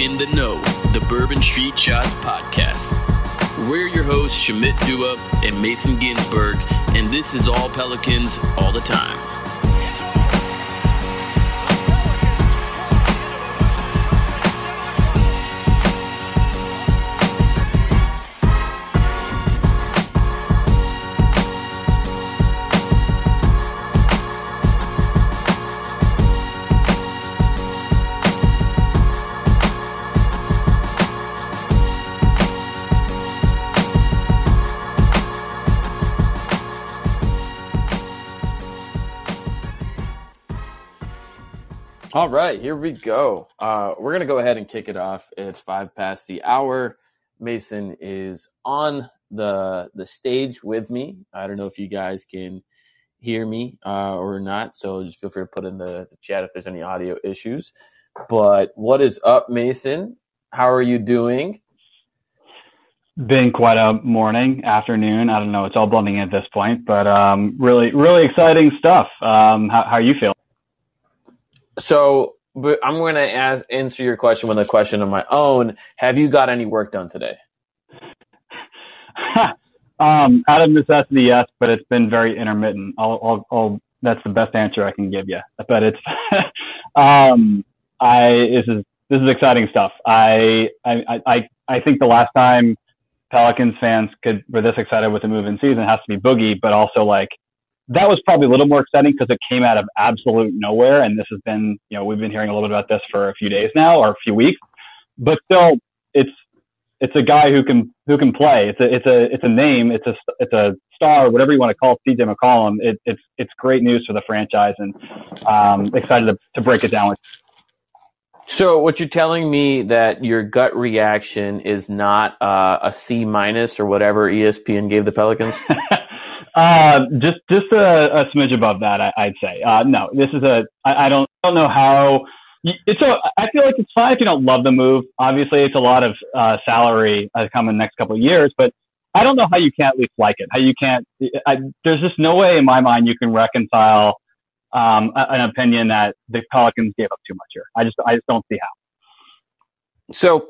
In the NO, the Bourbon Street Shots podcast. We're your hosts, Shamit Dua and Mason Ginsberg, and this is all Pelicans all the time. All right, here we go. Uh, we're going to go ahead and kick it off. It's five past the hour. Mason is on the the stage with me. I don't know if you guys can hear me uh, or not, so just feel free to put in the, the chat if there's any audio issues. But what is up, Mason? How are you doing? been quite a morning, afternoon. I don't know. It's all blending at this point, but um, really, really exciting stuff. Um, how, how are you feeling? So, but I'm going to answer your question with a question of my own. Have you got any work done today? um, out of necessity, yes, but it's been very intermittent. I'll, I'll, I'll, that's the best answer I can give you. But it's, um, I this is this is exciting stuff. I, I I I think the last time Pelicans fans could were this excited with the move in season has to be Boogie, but also like that was probably a little more exciting because it came out of absolute nowhere. And this has been, you know, we've been hearing a little bit about this for a few days now or a few weeks, but still it's, it's a guy who can, who can play. It's a, it's a, it's a name. It's a, it's a star, whatever you want to call CJ McCollum. It, it's, it's great news for the franchise and, um, excited to, to break it down with. So, what you're telling me that your gut reaction is not uh, a C minus or whatever ESPN gave the Pelicans? Uh, just just a, a smidge above that, I, would say. Uh, no, this is a. I, I don't don't know how. It's a. I feel like it's fine if you don't love the move. Obviously, it's a lot of uh, salary uh, come in the next couple of years, but I don't know how you can't at least like it. How you can't. I, there's just no way in my mind you can reconcile um, an opinion that the Pelicans gave up too much here. I just I just don't see how. So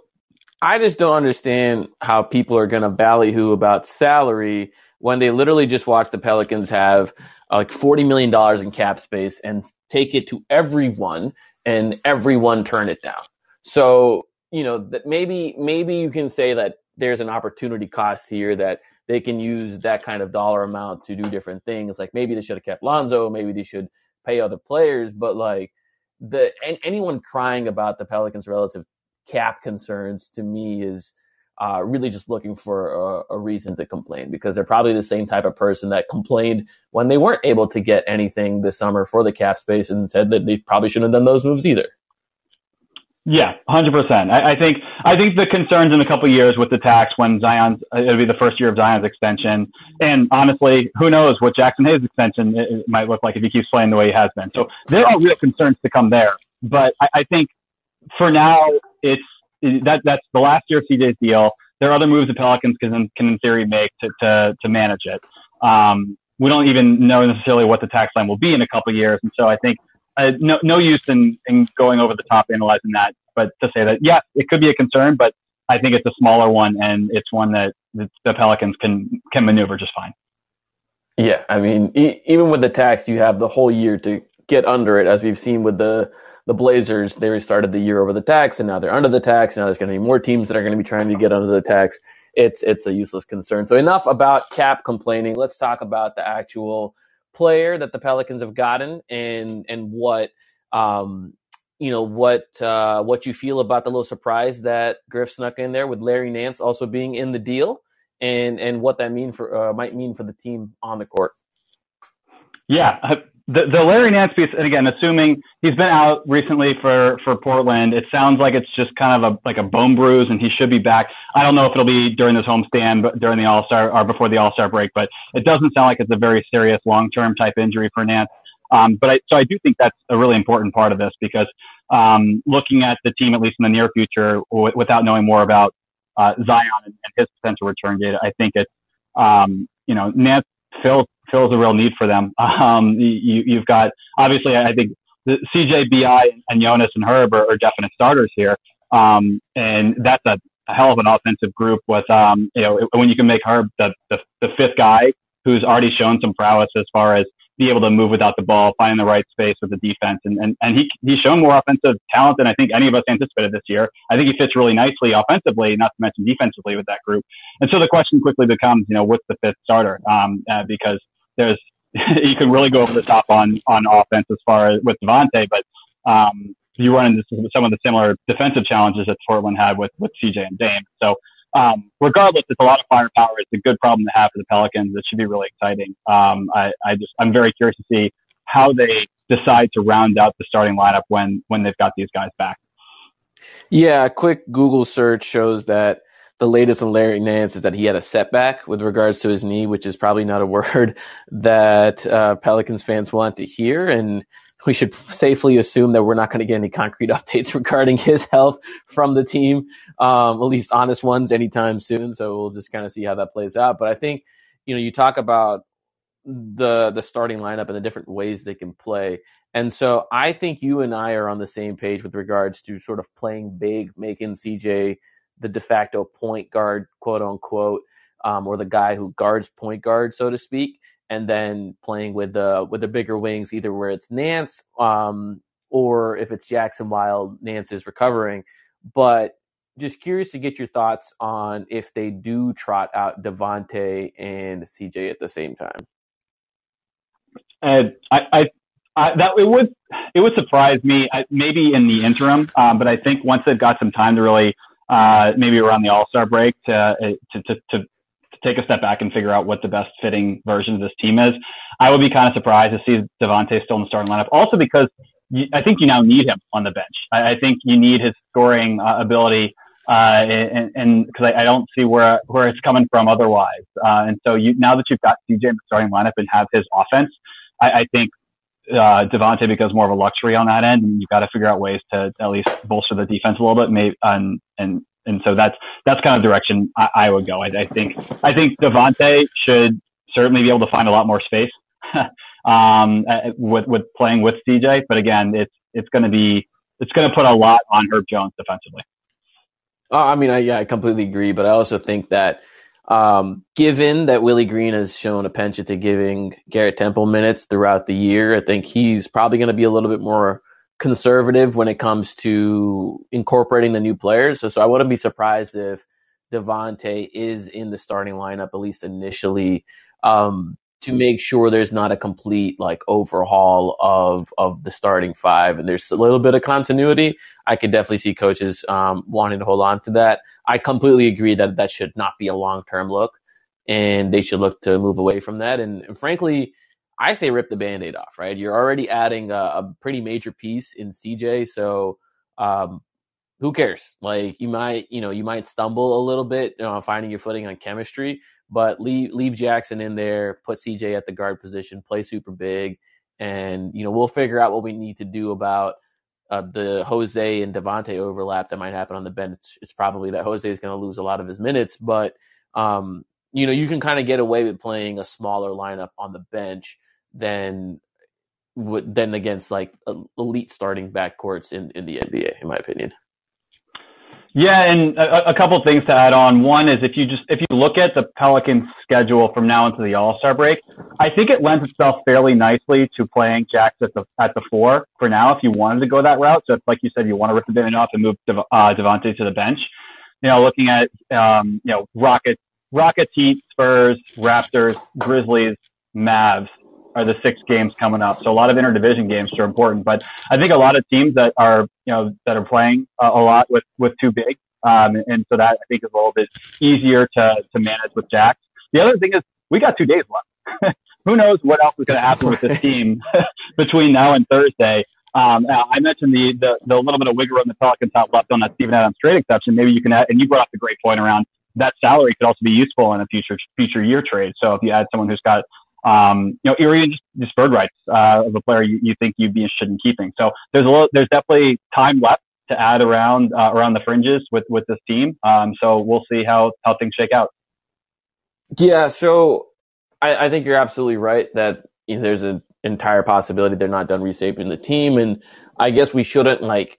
I just don't understand how people are going to ballyhoo about salary when they literally just watch the Pelicans have uh, like forty million dollars in cap space and take it to everyone and everyone turn it down. So you know that maybe maybe you can say that there's an opportunity cost here that they can use that kind of dollar amount to do different things. Like maybe they should have kept Lonzo, maybe they should pay other players, but like the anyone crying about the Pelicans' relative cap concerns to me is uh, really just looking for a, a, reason to complain because they're probably the same type of person that complained when they weren't able to get anything this summer for the cap space and said that they probably shouldn't have done those moves either. Yeah, hundred percent. I, I think I think the concerns in a couple years with the tax when Zion's it'll be the first year of Zion's extension, and honestly, who knows what Jaxson Hayes' extension it, might look like if he keeps playing the way he has been. So there are real concerns to come there, but I, I think for now it's that that's the last year of CJ's deal. There are other moves the Pelicans can can in theory make to to, to manage it. Um, we don't even know necessarily what the tax line will be in a couple years, and so I think uh, no, no use in, in going over the top analyzing that, but to say that, yeah, it could be a concern, but I think it's a smaller one and it's one that the Pelicans can, can maneuver just fine. Yeah. I mean, e- even with the tax, you have the whole year to get under it, as we've seen with the, the Blazers. They started the year over the tax and now they're under the tax. Now there's going to be more teams that are going to be trying to get under the tax. It's, it's a useless concern. So enough about cap complaining. Let's talk about the actual player that the Pelicans have gotten and and what um you know what uh what you feel about the little surprise that Griff snuck in there with Larry Nance also being in the deal and and what that mean for uh, might mean for the team on the court. Yeah, the, the Larry Nance piece, and again, assuming he's been out recently for, for Portland, it sounds like it's just kind of a, like a bone bruise and he should be back. I don't know if it'll be during this homestand, but during the All Star or before the All Star break, but it doesn't sound like it's a very serious long term type injury for Nance. Um, but I, so I do think that's a really important part of this because, um, looking at the team, at least in the near future, w- without knowing more about, uh, Zion and, and his potential return date, I think it's, um, you know, Nance fills fills a real need for them. Um, you, you've got obviously, I think the CJ, Bi, and Jonas and Herb are, are definite starters here, um, and that's a, a, hell of an offensive group. With um, you know, when you can make Herb the, the the fifth guy who's already shown some prowess as far as be able to move without the ball, finding the right space with the defense. And, and, and he, he's shown more offensive talent than I think any of us anticipated this year. I think he fits really nicely offensively, not to mention defensively with that group. And so the question quickly becomes, you know, what's the fifth starter? Um, uh, because there's, you can really go over the top on, on offense as far as with Devontae, but, um, you run into some of the similar defensive challenges that Portland had with, with CJ and Dame. So, um, regardless, it's a lot of firepower. It's a good problem to have for the Pelicans. It should be really exciting. Um, I, I just, I'm very curious to see how they decide to round out the starting lineup when, when they've got these guys back. Yeah, a quick Google search shows that the latest on Larry Nance is that he had a setback with regards to his knee, which is probably not a word that uh, Pelicans fans want to hear. And we should safely assume that we're not going to get any concrete updates regarding his health from the team, um, at least honest ones, anytime soon. So we'll just kind of see how that plays out. But I think, you know, you talk about the the starting lineup and the different ways they can play. And so I think you and I are on the same page with regards to sort of playing big, making CJ the de facto point guard, quote unquote, um, or the guy who guards point guard, so to speak and then playing with the with the bigger wings, either where it's Nance um, or if it's Jaxson while Nance is recovering. But just curious to get your thoughts on if they do trot out Devonte and CJ at the same time. And I, I, I, that it would it would surprise me maybe in the interim, um, but I think once they've got some time to really uh, maybe around the All Star break to, to to to take a step back and figure out what the best fitting version of this team is. I would be kind of surprised to see Devonte still in the starting lineup. Also because you, I think you now need him on the bench. I, I think you need his scoring uh, ability. Uh, and because I, I, don't see where where it's coming from otherwise, uh, and so you now that you've got CJ in the starting lineup and have his offense, I, I think uh, Devonte becomes more of a luxury on that end, and you've got to figure out ways to at least bolster the defense a little bit, maybe, and and and so that's that's kind of direction I, I would go. I, I, think I think Devonte should certainly be able to find a lot more space um, uh, with with playing with CJ. But again, it's it's going to be it's going to put a lot on Herb Jones defensively. Oh, I mean, I, yeah, I completely agree. But I also think that um, given that Willie Green has shown a penchant to giving Garrett Temple minutes throughout the year, I think he's probably going to be a little bit more conservative when it comes to incorporating the new players. So, so I wouldn't be surprised if Devonte is in the starting lineup at least initially um, to make sure there's not a complete like overhaul of of the starting five and there's a little bit of continuity. I could definitely see coaches um, wanting to hold on to that. I completely agree that that should not be a long term look, and they should look to move away from that. And, and frankly, I say rip the band-aid off, right? You're already adding a, a pretty major piece in CJ, so um, who cares? Like you might, you know, you might stumble a little bit you know, finding your footing on chemistry, but leave leave Jaxson in there, put CJ at the guard position, play super big, and you know we'll figure out what we need to do about uh, the Jose and Devonte overlap that might happen on the bench. It's, it's probably that Jose is going to lose a lot of his minutes, but um, you know you can kind of get away with playing a smaller lineup on the bench than than against like elite starting backcourts in, in the NBA, in my opinion. Yeah, and a, a couple things to add on. One is if you just if you look at the Pelicans' schedule from now into the All Star break, I think it lends itself fairly nicely to playing Jacks at the at the four for now. If you wanted to go that route, so if, like you said, you want to rip the band off and move Dev- uh, Devonte to the bench. You know, looking at um, you know Rockets, Rockets, Heat, Spurs, Raptors, Grizzlies, Mavs are the six games coming up. So a lot of interdivision games are important, but I think a lot of teams that are, you know, that are playing a, a lot with, with too big. Um, and so that I think is a little bit easier to, to manage with Jacks. The other thing is we got two days left. who knows what else is going to happen with this team between now and Thursday. Um, I mentioned the, the, the little bit of wiggle room the Pelicans have left on that Steven Adams trade exception. Maybe you can add, and you brought up a great point around that salary could also be useful in a future future year trade. So if you add someone who's got um, you know, even just, just bird rights uh, of a player you, you think you'd be interested in keeping. So there's a little, there's definitely time left to add around uh, around the fringes with with this team. Um, so we'll see how how things shake out. Yeah, so I, I think you're absolutely right that you know, there's an entire possibility they're not done reshaping the team, and I guess we shouldn't like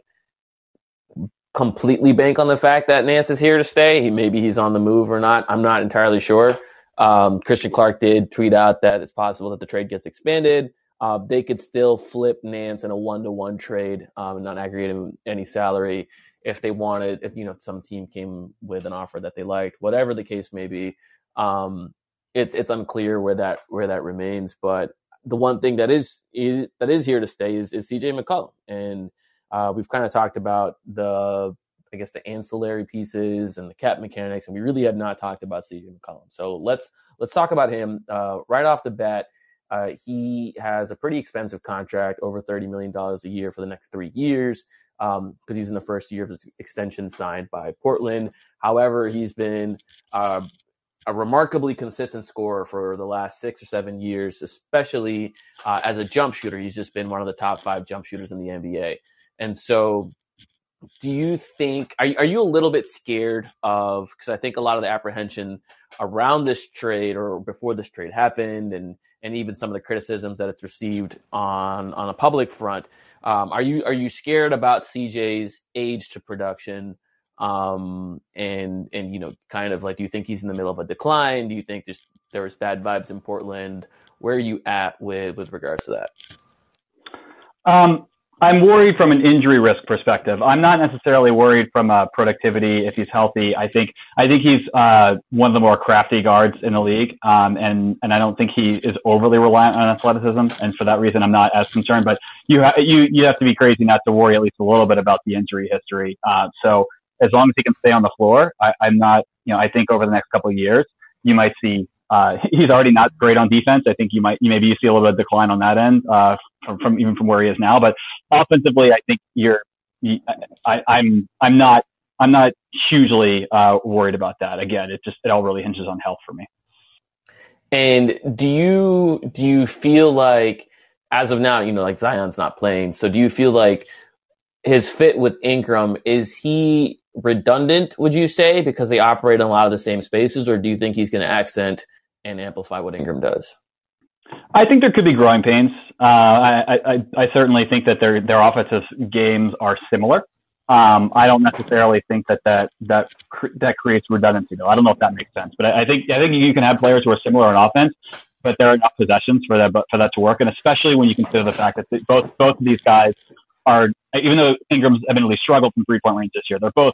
completely bank on the fact that Nance is here to stay. He, maybe he's on the move or not. I'm not entirely sure. Um, Christian Clark did tweet out that it's possible that the trade gets expanded. Uh, they could still flip Nance in a one-to-one trade, um, not aggregating any salary if they wanted. If you know some team came with an offer that they liked, whatever the case may be. Um, it's it's unclear where that where that remains. But the one thing that is, is that is here to stay is, is CJ McCollum, and uh, we've kind of talked about the I guess the ancillary pieces and the cap mechanics, and we really have not talked about CJ McCollum. So let's let's talk about him uh, right off the bat. Uh, he has a pretty expensive contract, over thirty million dollars a year for the next three years, because um, he's in the first year of his extension signed by Portland. However, he's been uh, a remarkably consistent scorer for the last six or seven years, especially uh, as a jump shooter. He's just been one of the top five jump shooters in the NBA. And so, do you think, are, are you a little bit scared of, because I think a lot of the apprehension around this trade or before this trade happened, and, and even some of the criticisms that it's received on, on a public front, um, are you are you scared about CJ's age to production? Um, and and you know, kind of like, do you think he's in the middle of a decline? Do you think there's there was bad vibes in Portland? Where are you at with with regards to that? Um, I'm worried from an injury risk perspective. I'm not necessarily worried from a productivity if he's healthy. I think I think he's uh, one of the more crafty guards in the league, um, and and I don't think he is overly reliant on athleticism. And for that reason, I'm not as concerned. But you ha- you you have to be crazy not to worry at least a little bit about the injury history. Uh, so as long as he can stay on the floor, I, I'm not. You know, I think over the next couple of years, you might see uh, he's already not great on defense. I think you might, you maybe you see a little bit of decline on that end, uh, from, from even from where he is now. But offensively, I think you're, you, I, I'm, I'm not, I'm not hugely, uh, worried about that. Again, it just, it all really hinges on health for me. And do you, do you feel like, as of now, you know, like Zion's not playing. So do you feel like his fit with Ingram, is he redundant, would you say, because they operate in a lot of the same spaces, or do you think he's going to accent and amplify what Ingram does? I think there could be growing pains. Uh, I, I, I, certainly think that their their offensive games are similar. Um, I don't necessarily think that that that that creates redundancy, though. I don't know if that makes sense, but I, I think I think you can have players who are similar in offense, but there are enough possessions for that for that to work, and especially when you consider the fact that both both of these guys are, even though Ingram's evidently struggled from three point range this year, they're both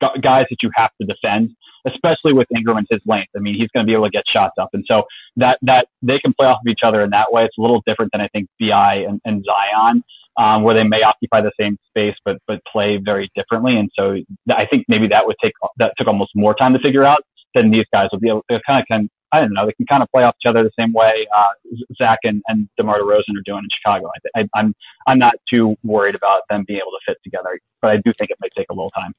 guys that you have to defend, especially with Ingram and his length. I mean, he's going to be able to get shots up. And so that, that they can play off of each other in that way. It's a little different than I think BI and, and Zion, um, where they may occupy the same space, but, but play very differently. And so I think maybe that would take, that took almost more time to figure out than these guys will be able to kind of can, I don't know, they can kind of play off each other the same way, uh, Zach and, and DeMar DeRozan are doing in Chicago. I, I, I'm, I'm not too worried about them being able to fit together, but I do think it might take a little time.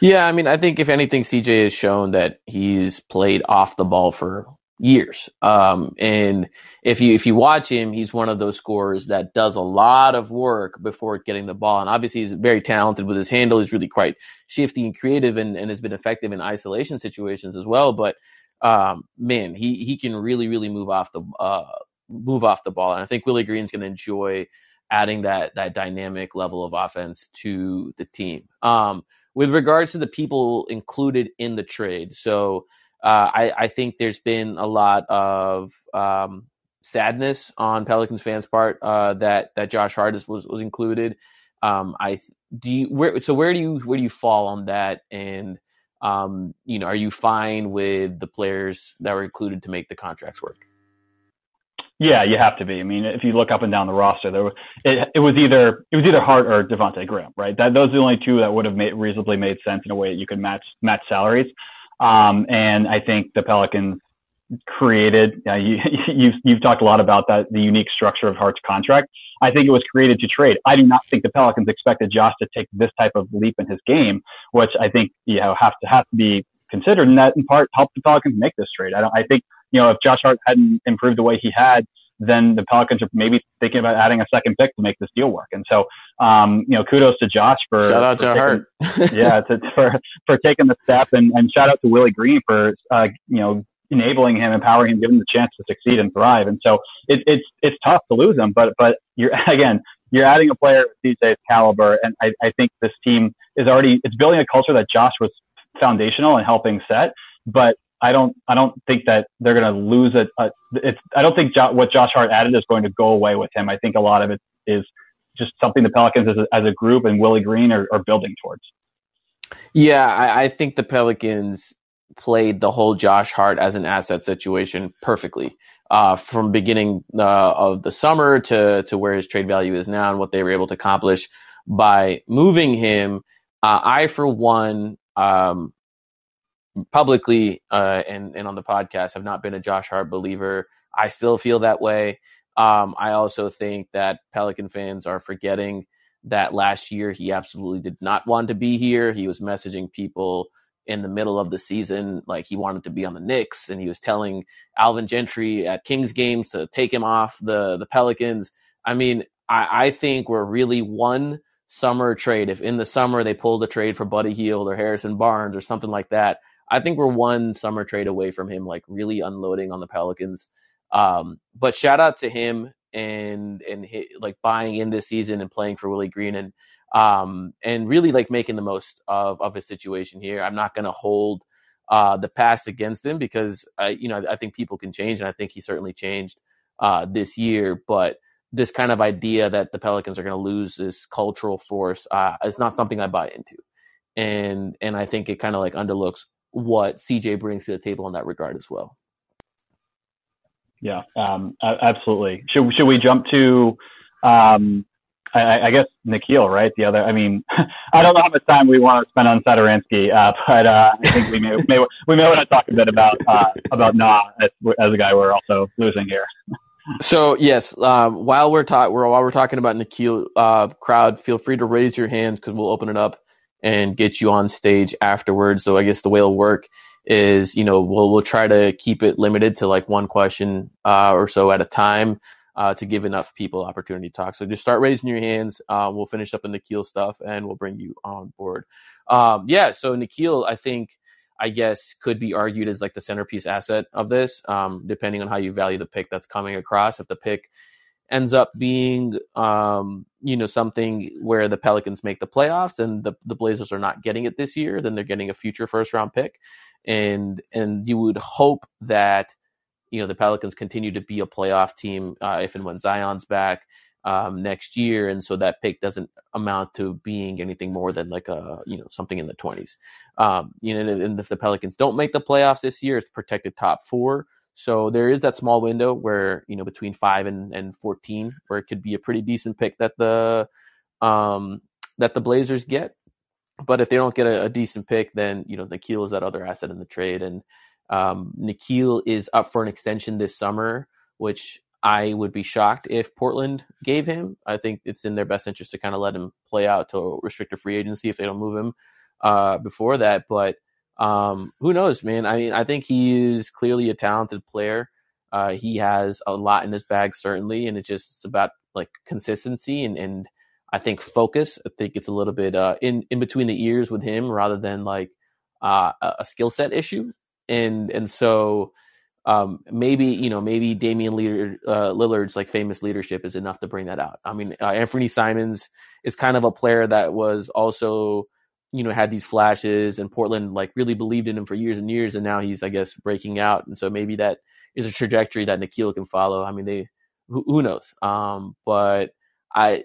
Yeah, I mean, I think if anything, CJ has shown that he's played off the ball for years. Um, and if you if you watch him, he's one of those scorers that does a lot of work before getting the ball. And obviously, he's very talented with his handle. He's really quite shifty and creative, and, and has been effective in isolation situations as well. But um, man, he he can really really move off the uh, move off the ball. And I think Willie Green's going to enjoy adding that that dynamic level of offense to the team. Um, with regards to the people included in the trade, so uh, I, I, think there's been a lot of um, sadness on Pelicans fans' part uh, that that Josh Hart was was included. Um, I do you, where so where do you where do you fall on that? And um, you know, are you fine with the players that were included to make the contracts work? Yeah, you have to be. I mean, if you look up and down the roster, there was, it, it was either it was either Hart or Devonte Graham, right? That those are the only two that would have made, reasonably made sense in a way that you could match match salaries. Um, and I think the Pelicans created. Uh, you, you've you've talked a lot about that the unique structure of Hart's contract. I think it was created to trade. I do not think the Pelicans expected Josh to take this type of leap in his game, which I think you know have to have to be considered, and that in part helped the Pelicans make this trade. I don't. I think you know if Josh Hart hadn't improved the way he had, then the Pelicans are maybe thinking about adding a second pick to make this deal work. And so, um, you know, kudos to Josh for shout out for Josh Hart, yeah, to, for for taking the step, and, and shout out to Willie Green for uh, you know enabling him, empowering him, giving him the chance to succeed and thrive. And so it, it's it's tough to lose him, but but you're again you're adding a player of CJ's caliber, and I, I think this team is already it's building a culture that Josh was foundational and helping set, but I don't I don't think that they're going to lose it. It's I don't think jo- what Josh Hart added is going to go away with him. I think a lot of it is just something the Pelicans as a, as a group and Willie Green are, are building towards. Yeah, I, I, think the Pelicans played the whole Josh Hart as an asset situation perfectly. Uh, from beginning uh, of the summer to to where his trade value is now and what they were able to accomplish by moving him. Uh, I, for one, um, publicly uh, and and on the podcast have not been a Josh Hart believer. I still feel that way. Um, I also think that Pelican fans are forgetting that last year he absolutely did not want to be here. He was messaging people in the middle of the season like he wanted to be on the Knicks, and he was telling Alvin Gentry at Kings games to take him off the the Pelicans. I mean, I, I think we're really one summer trade. If in the summer they pulled a trade for Buddy Hield or Harrison Barnes or something like that, I think we're one summer trade away from him like really unloading on the Pelicans. Um, but shout out to him and and like buying in this season and playing for Willie Green and um and really like making the most of of his situation here. I'm not going to hold uh the past against him because I you know I think people can change and I think he certainly changed uh this year, but this kind of idea that the Pelicans are going to lose this cultural force uh, is not something I buy into, and and I think it kind of like underlooks what CJ brings to the table in that regard as well. Yeah, um, absolutely. Should should we jump to, um, I, I, guess Nickeil, right? The other, I mean, I don't know how much time we want to spend on Satoransky, uh, but uh, I think we may, may we may want to talk a bit about uh, about Nah as, as a guy we're also losing here. So yes, um, while we're talking, while we're talking about Nickeil, uh, crowd, feel free to raise your hand because we'll open it up and get you on stage afterwards. So I guess the way it'll work is, you know, we'll we'll try to keep it limited to like one question uh, or so at a time uh, to give enough people opportunity to talk. So just start raising your hands. Uh, we'll finish up in Nickeil stuff and we'll bring you on board. Um, yeah, so Nickeil, I think, I guess, could be argued as like the centerpiece asset of this, um, depending on how you value the pick that's coming across. If the pick ends up being um, you know something where the Pelicans make the playoffs and the the Blazers are not getting it this year, then they're getting a future first round pick, and and you would hope that you know the Pelicans continue to be a playoff team uh, if and when Zion's back um, next year, and so that pick doesn't amount to being anything more than like a you know something in the twenties. Um, you know, and if the Pelicans don't make the playoffs this year, it's protected top four. So there is that small window where, you know, between five and, and 14, where it could be a pretty decent pick that the, um, that the Blazers get. But if they don't get a, a decent pick, then, you know, Nickeil is that other asset in the trade. And, um, Nickeil is up for an extension this summer, which I would be shocked if Portland gave him. I think it's in their best interest to kind of let him play out to restricted free agency if they don't move him, uh, before that. But, um, who knows, man? I mean, I think he is clearly a talented player. Uh, he has a lot in his bag, certainly, and it's just it's about like consistency and, and I think focus. I think it's a little bit uh, in in between the ears with him rather than like uh, a skill set issue. And and so um, maybe you know maybe Damian Leader, uh, Lillard's like famous leadership is enough to bring that out. I mean, uh, Anthony Simons is kind of a player that was also you know, had these flashes and Portland like really believed in him for years and years. And now he's, I guess, breaking out. And so maybe that is a trajectory that Nickeil can follow. I mean, they, who, who knows? Um, but I,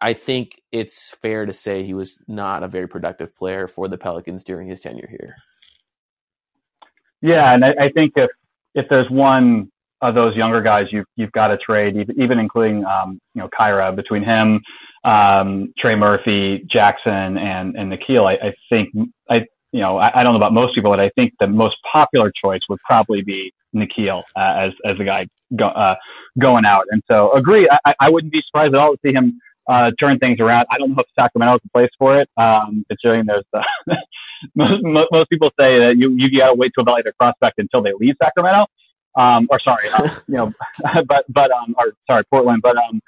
I think it's fair to say he was not a very productive player for the Pelicans during his tenure here. Yeah, and I, I think if if there's one of those younger guys you've you've got to trade, even, including um, you know Kira between him, um, Trey Murphy, Jaxson, and and Nickeil. I, I think I you know, I, I, don't know about most people, but I think the most popular choice would probably be Nickeil uh, as as the guy go, uh, going out. And so, agree. I, I wouldn't be surprised at all to see him uh, turn things around. I don't know if Sacramento is the place for it, um, considering there's uh, most, most people say that you you got to wait to evaluate their prospect until they leave Sacramento. Um, or sorry, uh, you know, but but um, or sorry, Portland. But um,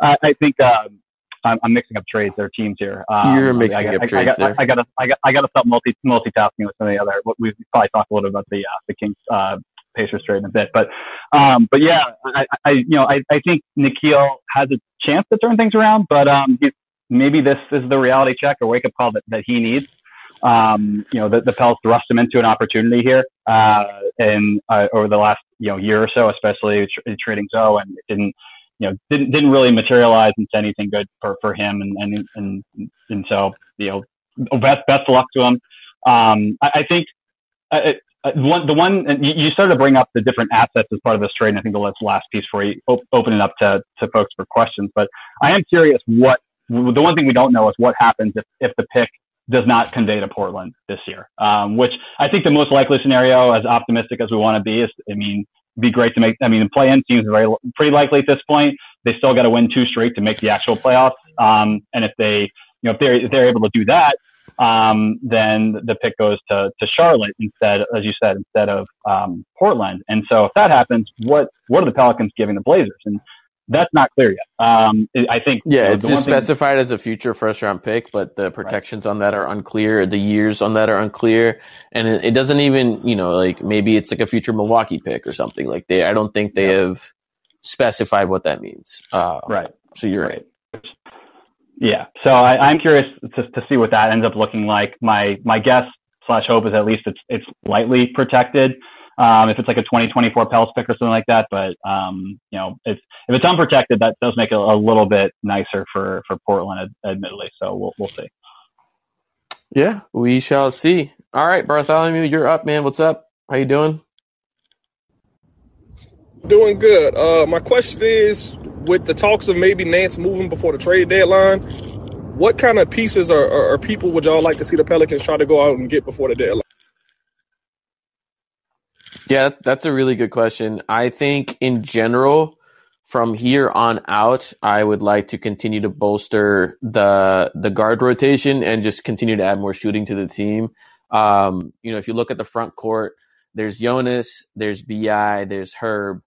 I, I think um, I'm, I'm mixing up trades or teams here. Um, You're mixing I got, up I, trades I got, I, I got to I got I got to stop multi multitasking with some of the other. We've probably talked a little bit about the uh, the Kings uh, Pacers trade in a bit, but um, but yeah, I, I you know I I think Nickeil has a chance to turn things around, but um, maybe this is the reality check or wake up call that, that he needs. Um, you know, the, the Pels thrust him into an opportunity here, uh, and, uh, over the last, you know, year or so, especially tr- trading Zo and it didn't, you know, didn't, didn't really materialize into anything good for, for him. And, and, and, and so, you know, best, best of luck to him. Um, I, I think, uh, one, the one, and you started to bring up the different assets as part of this trade. And I think the last piece for you, op- open it up to, to folks for questions. But I am curious what, the one thing we don't know is what happens if, if the pick does not convey to Portland this year. Um, which I think the most likely scenario, as optimistic as we want to be, is I mean, be great to make. I mean, the play-in seems very pretty likely at this point. They still got to win two straight to make the actual playoffs. Um, and if they, you know, if they're if they're able to do that, um, then the pick goes to to Charlotte instead, as you said, instead of um, Portland. And so if that happens, what what are the Pelicans giving the Blazers? And that's not clear yet. Um, I think. Yeah, you know, it's just specified thing, as a future first round pick, but the protections right. on that are unclear. The years on that are unclear, and it, it, doesn't even, you know, like maybe it's like a future Milwaukee pick or something. Like they, I don't think they yeah. have specified what that means. Uh, right. So you're right. right. Yeah. So I, am curious to, to see what that ends up looking like. My my guess slash hope is at least it's it's lightly protected um, if it's like a 2024 Pels pick or something like that. But um, you know, if if it's unprotected, that does make it a little bit nicer for for Portland, admittedly. So we'll we'll see. Yeah, we shall see. All right, Bartholomew, you're up, man. What's up? How you doing? Doing good. Uh, my question is, with the talks of maybe Nance moving before the trade deadline, what kind of pieces or, or, or people would y'all like to see the Pelicans try to go out and get before the deadline? Yeah, that's a really good question. I think in general, from here on out, I would like to continue to bolster the the guard rotation and just continue to add more shooting to the team. Um, you know, if you look at the front court, there's Jonas, there's Bi, there's Herb,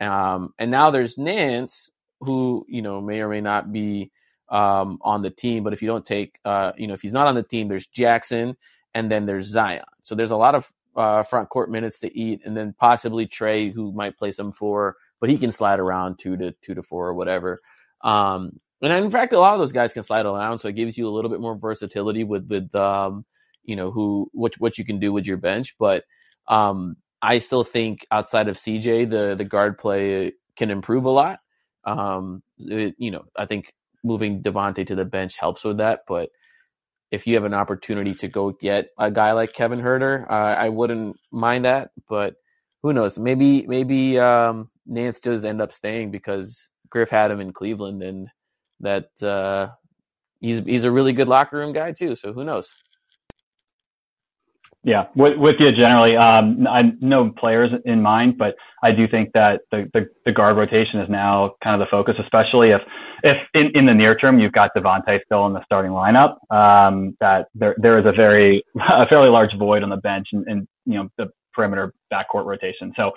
um, and now there's Nance, who you know may or may not be um, on the team. But if you don't take, uh, you know, if he's not on the team, there's Jaxson, and then there's Zion. So there's a lot of uh, front court minutes to eat, and then possibly Trey, who might play some four, but he can slide around two to two to four or whatever. Um, and in fact, a lot of those guys can slide around, so it gives you a little bit more versatility with with um, you know who what what you can do with your bench. But um, I still think outside of CJ, the the guard play can improve a lot. Um, it, you know, I think moving Devonte to the bench helps with that, but if you have an opportunity to go get a guy like Kevin Huerter, uh, I wouldn't mind that. But who knows? Maybe maybe um, Nance does end up staying because Griff had him in Cleveland, and that uh, he's he's a really good locker room guy too. So who knows? Yeah, with, with you generally, um, I no players in mind, but I do think that the, the, the, guard rotation is now kind of the focus, especially if if in, in the near term you've got Devonte still in the starting lineup. Um, that there there is a very a fairly large void on the bench and, and you know the perimeter backcourt rotation. So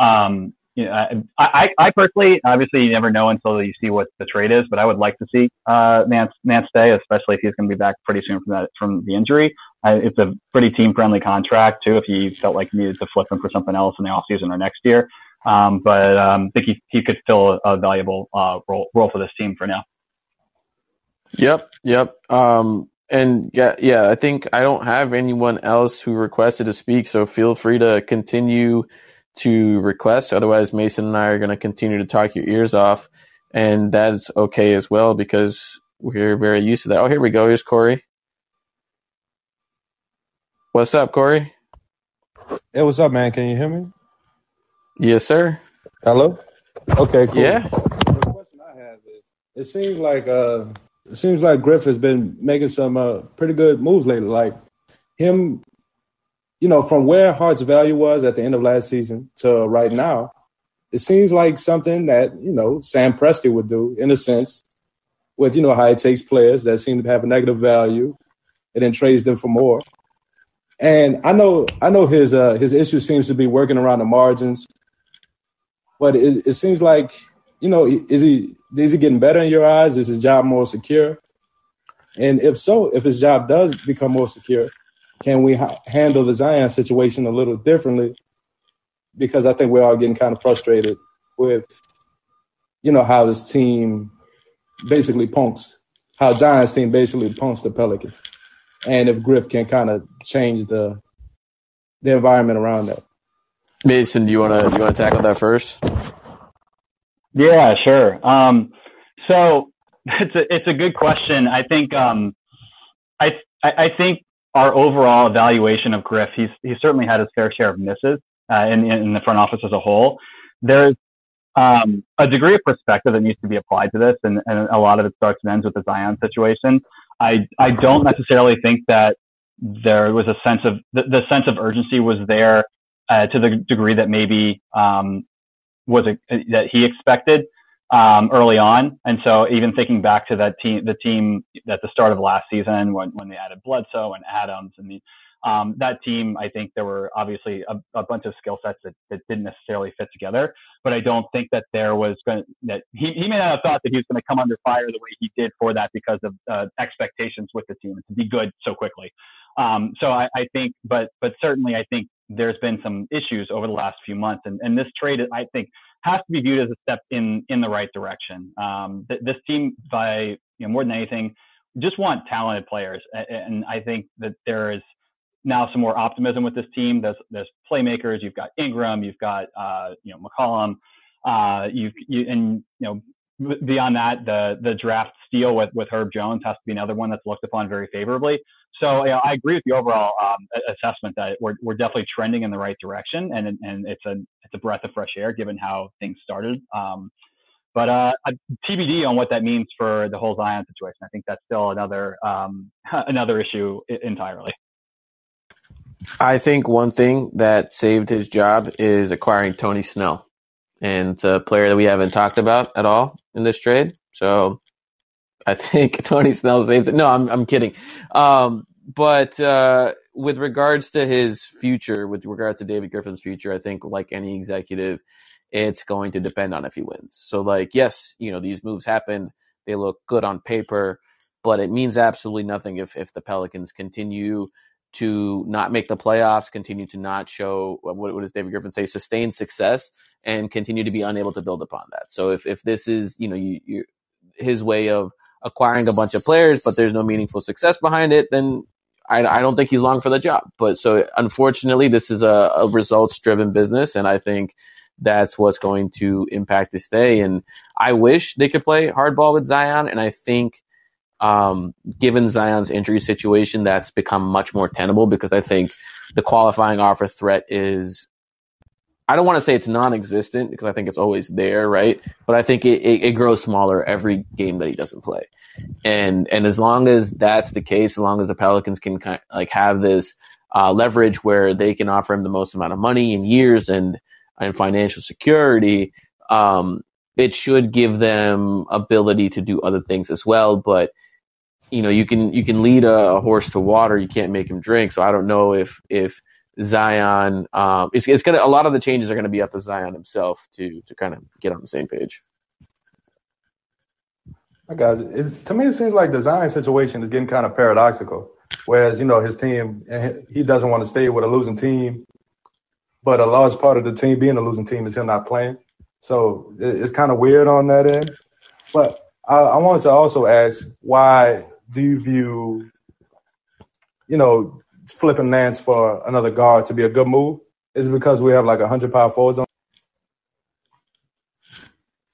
um, you know, I, I, I personally, obviously, you never know until you see what the trade is, but I would like to see uh, Nance, Nance stay, especially if he's going to be back pretty soon from that from the injury. I, it's a pretty team friendly contract too. If you felt like you needed to flip him for something else in the off season or next year, um, but um, I think he, he could fill a, a valuable uh, role role for this team for now. Yep, yep. Um, and yeah, yeah. I think I don't have anyone else who requested to speak, so feel free to continue to request. Otherwise, Mason and I are going to continue to talk your ears off, and that's okay as well because we're very used to that. Oh, here we go. Here's Corey. What's up, Corey? Hey, what's up, man? Can you hear me? Yes, sir. Hello. Okay, cool. Yeah. The question I have is: It seems like uh, it seems like Griff has been making some uh, pretty good moves lately. Like him you know, from where Hart's value was at the end of last season to right now, it seems like something that, you know, Sam Presti would do in a sense with, you know, how he takes players that seem to have a negative value and then trades them for more. And I know I know his uh, his issue seems to be working around the margins, but it, it seems like you know is he is he getting better in your eyes? Is his job more secure? And if so, if his job does become more secure, can we ha- handle the Zion situation a little differently? Because I think we're all getting kind of frustrated with, you know, how his team basically punks, how Zion's team basically punks the Pelicans, and if Griff can kind of change the the environment around that. Mason, do you want to you want to tackle that first? Yeah, sure. Um, so it's a it's a good question. I think um, I I think our overall evaluation of Griff, he's he's certainly had his fair share of misses uh, in in the front office as a whole. There's um, a degree of perspective that needs to be applied to this, and, and a lot of it starts and ends with the Zion situation. I I don't necessarily think that there was a sense of the, the sense of urgency was there uh, to the degree that maybe um, was a, that he expected um, early on. And so even thinking back to that team, the team at the start of last season when, when they added Bledsoe and Adams and the, um, that team, I think there were obviously a, a bunch of skill sets that, that didn't necessarily fit together, but I don't think that there was going that he, he may not have thought that he was going to come under fire the way he did for that because of uh, expectations with the team to be good so quickly. Um, so I, I think, but, but certainly I think there's been some issues over the last few months and, and this trade, I think has to be viewed as a step in in the right direction. Um, th- this team, by you know, more than anything, just want talented players, and I think that there is now some more optimism with this team. There's there's playmakers. You've got Ingram. You've got uh, you know McCollum. Uh, you've you, and you know beyond that, the the draft steal with with Herb Jones has to be another one that's looked upon very favorably. So you know, I agree with the overall um, assessment that we're we're definitely trending in the right direction, and and it's a it's a breath of fresh air given how things started. Um, but uh, TBD on what that means for the whole Zion situation. I think that's still another um, another issue entirely. I think one thing that saved his job is acquiring Tony Snell and a player that we haven't talked about at all in this trade. So I think Tony Snell's it. No, I'm I'm kidding. Um, but uh, with regards to his future, with regards to David Griffin's future, I think like any executive, it's going to depend on if he wins. So like, yes, you know these moves happened. They look good on paper, but it means absolutely nothing if if the Pelicans continue to not make the playoffs, continue to not show uh, what, what does David Griffin say, sustained success, and continue to be unable to build upon that. So if, if this is you know you, you his way of acquiring a bunch of players, but there's no meaningful success behind it, then I, I don't think he's long for the job. But so unfortunately, this is a, a results driven business, and I think that's what's going to impact this day. And I wish they could play hardball with Zion, and I think um, given Zion's injury situation, that's become much more tenable because I think the qualifying offer threat is. I don't want to say it's non-existent because I think it's always there, right? But I think it, it, it grows smaller every game that he doesn't play, and and as long as that's the case, as long as the Pelicans can kind of like have this uh, leverage where they can offer him the most amount of money in years and and financial security, um, it should give them ability to do other things as well. But you know, you can you can lead a, a, horse to water, you can't make him drink. So I don't know if if Zion, um, it's it's gonna a lot of the changes are gonna be up to Zion himself to to kind of get on the same page. I got it. it. To me, it seems like the Zion situation is getting kind of paradoxical. Whereas you know his team, he doesn't want to stay with a losing team, but a large part of the team being a losing team is him not playing. So it's kind of weird on that end. But I wanted to also ask why do you view, you know, flipping Nance for another guard to be a good move? Is it because we have like a hundred power forwards on?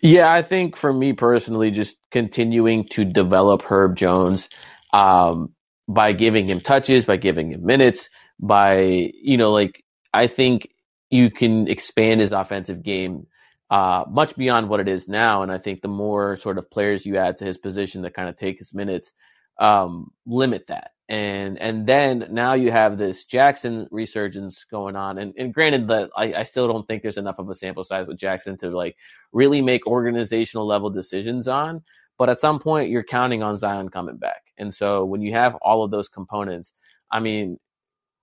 Yeah, I think for me personally, just continuing to develop Herb Jones um, by giving him touches, by giving him minutes, by you know, like I think you can expand his offensive game uh, much beyond what it is now. And I think the more sort of players you add to his position that kind of take his minutes, um, limit that. and and then now you have this Jaxson resurgence going on. And, and granted that I, I still don't think there's enough of a sample size with Jaxson to like really make organizational level decisions on. But at some point, you're counting on Zion coming back, and so when you have all of those components, I mean,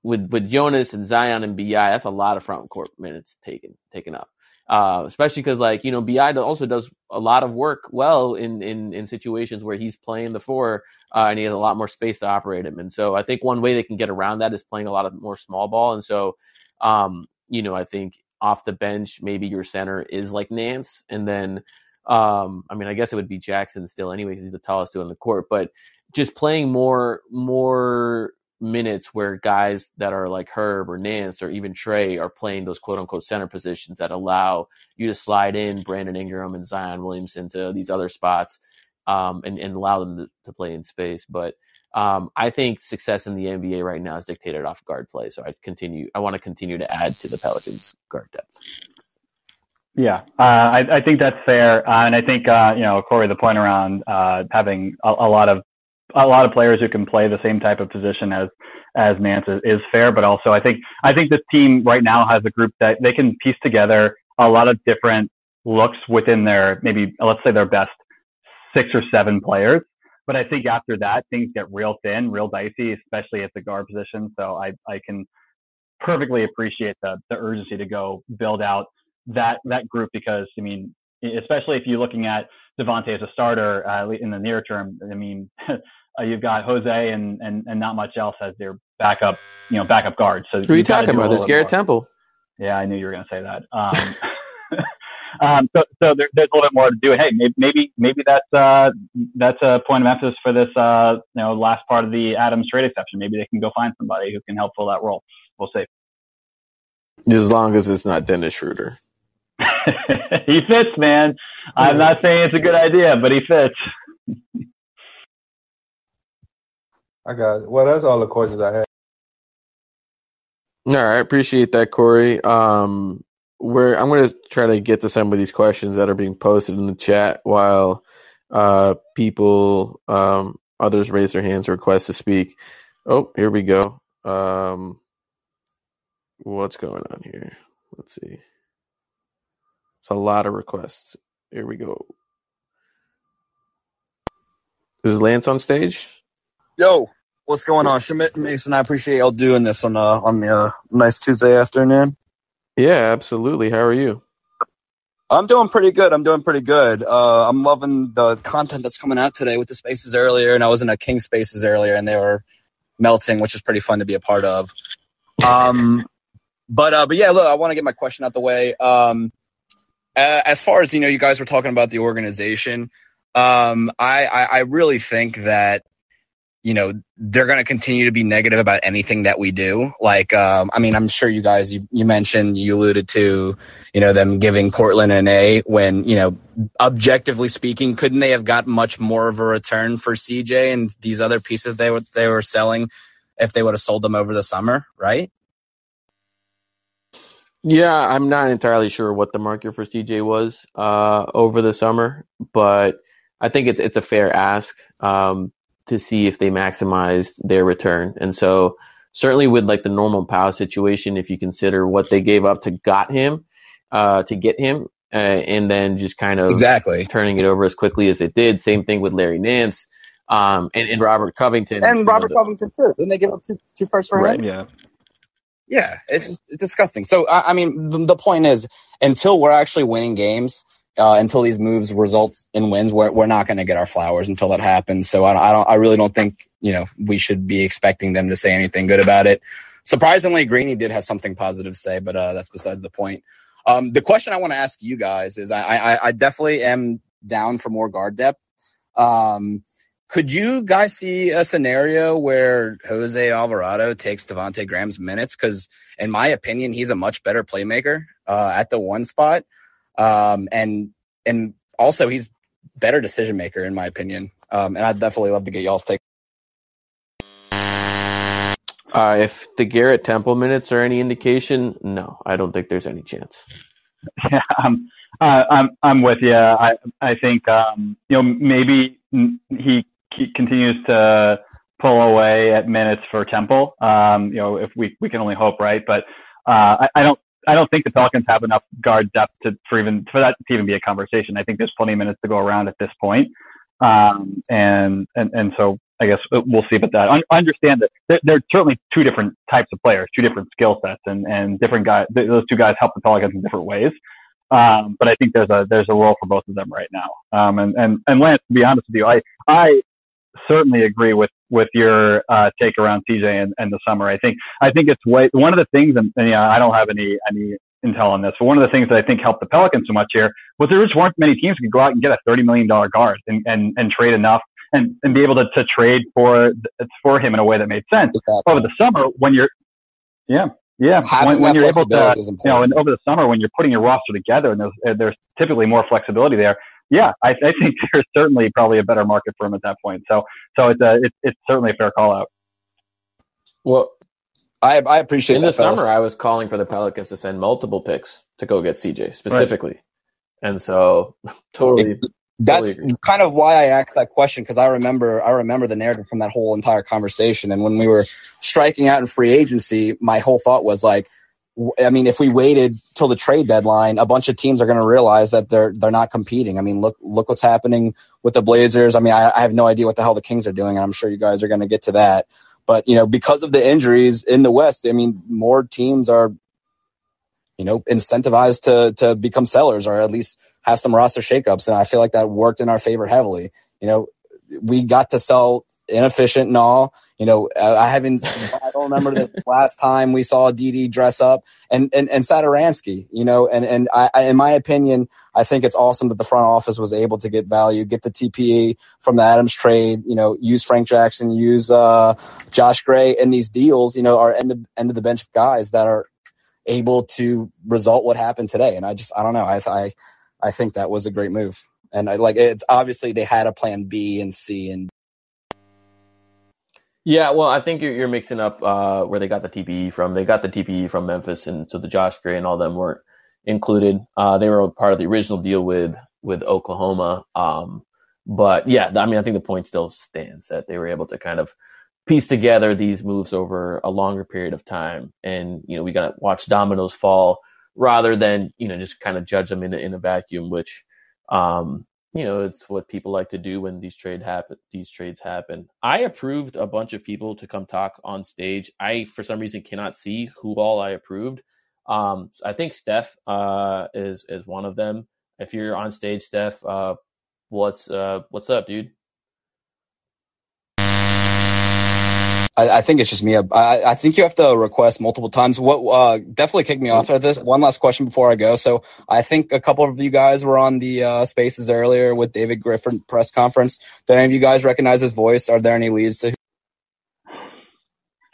with with Jonas and Zion and Bi, that's a lot of front court minutes taken taken up. Uh, especially because like you know Bi also does a lot of work well in in in situations where he's playing the four uh, and he has a lot more space to operate him. And so I think one way they can get around that is playing a lot of more small ball. And so um, you know I think off the bench maybe your center is like Nance, and then um, I mean I guess it would be Jaxson still anyway because he's the tallest dude on the court, but just playing more more minutes where guys that are like Herb or Nance or even Trey are playing those quote unquote center positions that allow you to slide in Brandon Ingram and Zion Williamson to these other spots um, and, and allow them to, to play in space. But um, I think success in the NBA right now is dictated off guard play. So I continue. I want to continue to add to the Pelicans guard depth. Yeah, uh, I, I think that's fair, uh, and I think uh, you know Corey, the point around uh, having a, a lot of a lot of players who can play the same type of position as as Nance is, is fair, but also I think I think this team right now has a group that they can piece together a lot of different looks within their maybe let's say their best six or seven players. But I think after that things get real thin, real dicey, especially at the guard position. So I I can perfectly appreciate the the urgency to go build out that that group because I mean especially if you're looking at Devonte as a starter uh, in the near term. I mean, uh, you've got Jose and, and and not much else as their backup, you know, backup guard. So who are you talking about? There's Garrett more. Temple. Yeah, I knew you were going to say that. Um, um, so so there, there's a little bit more to do. Hey, maybe maybe, maybe that's uh, that's a point of emphasis for this uh, you know last part of the Adams trade exception. Maybe they can go find somebody who can help fill that role. We'll see. As long as it's not Dennis Schroeder. he fits, man. I'm not saying it's a good idea, but he fits. I got it. Well, that's all the questions I had. All right, appreciate that, Corey. Um, we're I'm going to try to get to some of these questions that are being posted in the chat while uh, people, um, others raise their hands, or request to speak. Oh, here we go. Um, what's going on here? Let's see. It's a lot of requests. Here we go. Is Lance on stage? Yo, what's going on, Shamit Mason? I appreciate y'all doing this on uh, on the uh, nice Tuesday afternoon. Yeah, absolutely. How are you? I'm doing pretty good. I'm doing pretty good. Uh, I'm loving the content that's coming out today with the spaces earlier, and I was in a King Spaces earlier, and they were melting, which is pretty fun to be a part of. Um, but uh, but yeah, look, I want to get my question out the way. Um, uh, as far as you know, you guys were talking about the organization. Um, I, I, I really think that you know they're going to continue to be negative about anything that we do. Like, um, I mean, I'm sure you guys you, you mentioned you alluded to you know them giving Portland an A when you know objectively speaking, couldn't they have got much more of a return for CJ and these other pieces they were they were selling if they would have sold them over the summer, right? Yeah, I'm not entirely sure what the market for CJ was uh, over the summer, but I think it's it's a fair ask um, to see if they maximized their return. And so, certainly with like the Norman Powell situation, if you consider what they gave up to got him uh, to get him, uh, and then just kind of exactly turning it over as quickly as it did. Same thing with Larry Nance um, and, and Robert Covington and Robert Covington too. Didn't they give up two, two first for right. him? Yeah. Yeah, it's just it's disgusting. So I, I mean, the point is, until we're actually winning games, uh, until these moves result in wins, we're we're not going to get our flowers until that happens. So I don't, I don't, I really don't think you know we should be expecting them to say anything good about it. Surprisingly, Greeny did have something positive to say, but uh, that's besides the point. Um, the question I want to ask you guys is, I, I, I definitely am down for more guard depth. Um, could you guys see a scenario where Jose Alvarado takes Devonte Graham's minutes? Because in my opinion, he's a much better playmaker uh, at the one spot, um, and and also he's better decision maker in my opinion. Um, and I'd definitely love to get y'all's take. Uh, if the Garrett Temple minutes are any indication, no, I don't think there's any chance. Yeah, I'm, uh, I'm, I'm with you. I, I think, um, you know, maybe he continues to pull away at minutes for Temple. Um, you know, if we we can only hope, right? But uh, I, I don't I don't think the Pelicans have enough guard depth to for even for that to even be a conversation. I think there's plenty of minutes to go around at this point. Um, and and and so I guess we'll see about that. I understand that there, are certainly two different types of players, two different skill sets, and and different guys. Those two guys help the Pelicans in different ways. Um, but I think there's a there's a role for both of them right now. Um, and and and Lance, to be honest with you, I I certainly agree with with your uh, take around CJ and, and the summer. I think I think it's way one of the things, and, and yeah, I don't have any any intel on this, but one of the things that I think helped the Pelicans so much here was there just weren't many teams who could go out and get a thirty million dollar guard and, and and trade enough and and be able to to trade for for him in a way that made sense exactly. over the summer when you're yeah. Yeah, when, when you're able to, you know, and over the summer when you're putting your roster together, and there's there's typically more flexibility there yeah, I, I think there's certainly probably a better market for him at that point. So, so it's a, it's, it's certainly a fair call out. Well, I, I appreciate in that, the fellas. summer. I was calling for the Pelicans to send multiple picks to go get CJ specifically, right. and so totally. It, that's totally kind of why I asked that question because I remember I remember the narrative from that whole entire conversation. And when we were striking out in free agency, my whole thought was like, I mean, if we waited till the trade deadline, a bunch of teams are going to realize that they're they're not competing. I mean, look look what's happening with the Blazers. I mean, I, I have no idea what the hell the Kings are doing, and I'm sure you guys are going to get to that. But you know, because of the injuries in the West, I mean, more teams are, you know, incentivized to to become sellers or at least have some roster shakeups, and I feel like that worked in our favor heavily. You know, we got to sell inefficient and all. You know, I haven't, I don't remember the last time we saw DD dress up and, and, and Satoransky, you know, and, and I, I, in my opinion, I think it's awesome that the front office was able to get value, get the TPE from the Adams trade, you know, use Frank Jackson, use, uh, Josh Gray and these deals, you know, are end of, end of the bench guys that are able to result what happened today. And I just, I don't know. I, I, I think that was a great move. And I like it's obviously they had a plan B and C and yeah, well, I think you're, you're mixing up uh, where they got the TPE from. They got the TPE from Memphis, and so the Josh Gray and all them weren't included. Uh, they were part of the original deal with with Oklahoma. Um, but yeah, I mean, I think the point still stands that they were able to kind of piece together these moves over a longer period of time, and you know, we got to watch dominoes fall rather than you know just kind of judge them in in a vacuum, which um, you know, it's what people like to do when these trade happen. These trades happen. I approved a bunch of people to come talk on stage. I, for some reason, cannot see who all I approved. Um, I think Steph uh, is is one of them. If you're on stage, Steph, uh, what's uh, what's up, dude? I, I, think it's just me. I, I, think you have to request multiple times. What uh, definitely kicked me off of this. One last question before I go. So I think a couple of you guys were on the uh, spaces earlier with David Griffin press conference. Did any of you guys recognize his voice? Are there any leads to?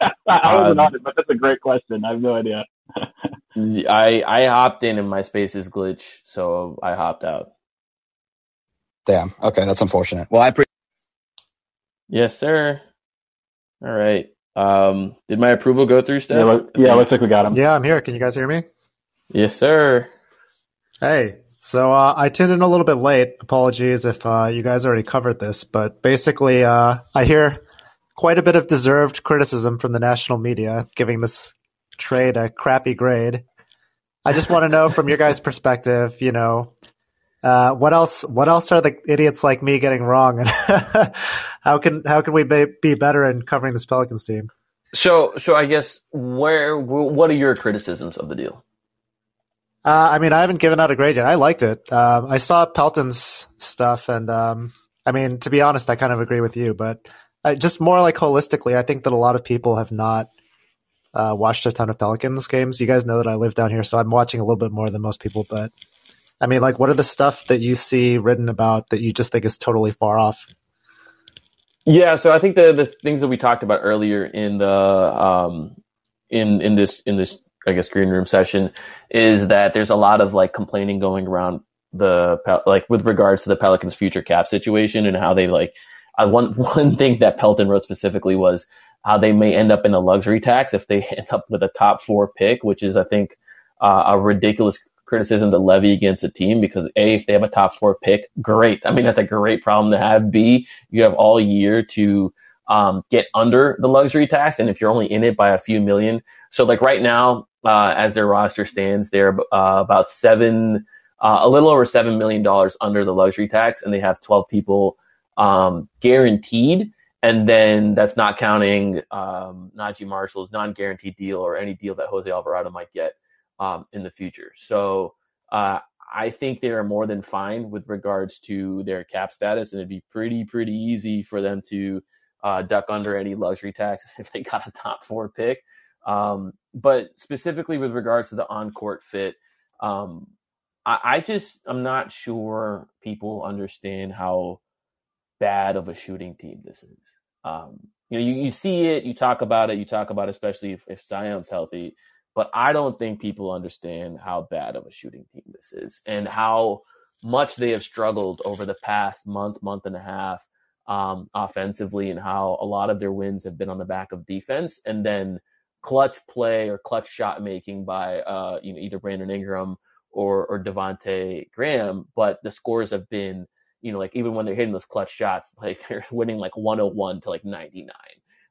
I wasn't um, on it, but that's a great question. I have no idea. I I hopped in and my spaces glitch, so I hopped out. Damn. Okay, that's unfortunate. Well, I appreciate. Yes, sir. All right. Um, did my approval go through, Steph? Yeah, look, yeah, looks like we got him. Yeah, I'm here. Can you guys hear me? Yes, sir. Hey, so uh, I tuned in a little bit late. Apologies if uh, you guys already covered this, but basically, uh, I hear quite a bit of deserved criticism from the national media, giving this trade a crappy grade. I just want to know from your guys' perspective, you know, uh, what else? What else are the idiots like me getting wrong? And how can how can we be, be better in covering this Pelicans team? So, so I guess where what are your criticisms of the deal? Uh, I mean, I haven't given out a grade yet. I liked it. Um, I saw Pelton's stuff, and um, I mean, to be honest, I kind of agree with you. But I, just more like holistically, I think that a lot of people have not uh, watched a ton of Pelicans games. You guys know that I live down here, so I'm watching a little bit more than most people. But I mean, like, what are the stuff that you see written about that you just think is totally far off? Yeah, so I think the the things that we talked about earlier in the um in in this in this I guess green room session is that there's a lot of like complaining going around the like with regards to the Pelicans' future cap situation and how they like uh, one one thing that Pelton wrote specifically was how they may end up in a luxury tax if they end up with a top four pick, which is I think uh, a ridiculous criticism to levy against a team because A, if they have a top four pick, great. I mean, that's a great problem to have. B, you have all year to um, get under the luxury tax, and if you're only in it by a few million, so like right now, uh, as their roster stands, they're uh, about seven, uh, a little over seven million dollars under the luxury tax, and they have 12 people um, guaranteed, and then that's not counting um, Naji Marshall's non-guaranteed deal or any deal that Jose Alvarado might get um, in the future. So uh, I think they are more than fine with regards to their cap status, and it'd be pretty pretty easy for them to uh, duck under any luxury tax if they got a top four pick. Um, but specifically with regards to the on court fit, um, I, I, just I'm not sure people understand how bad of a shooting team this is. Um, you know, you, you see it, you talk about it, you talk about it, especially if, if Zion's healthy. But I don't think people understand how bad of a shooting team this is and how much they have struggled over the past month, month and a half um, offensively, and how a lot of their wins have been on the back of defense. And then clutch play or clutch shot making by uh, you know either Brandon Ingram or or Devonte Graham, but the scores have been you know like even when they're hitting those clutch shots, like they're winning like 101 to like 99.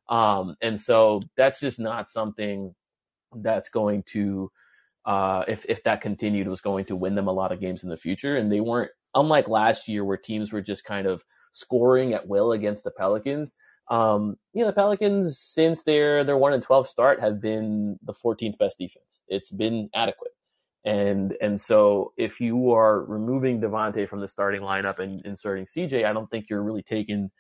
Um, and so that's just not something that's going to uh, if if that continued was going to win them a lot of games in the future. And they weren't unlike last year where teams were just kind of scoring at will against the Pelicans. Um, you know, the Pelicans since their their one and twelve start have been the 14th best defense. It's been adequate, and and so if you are removing Devonte from the starting lineup and inserting CJ, I don't think you're really taking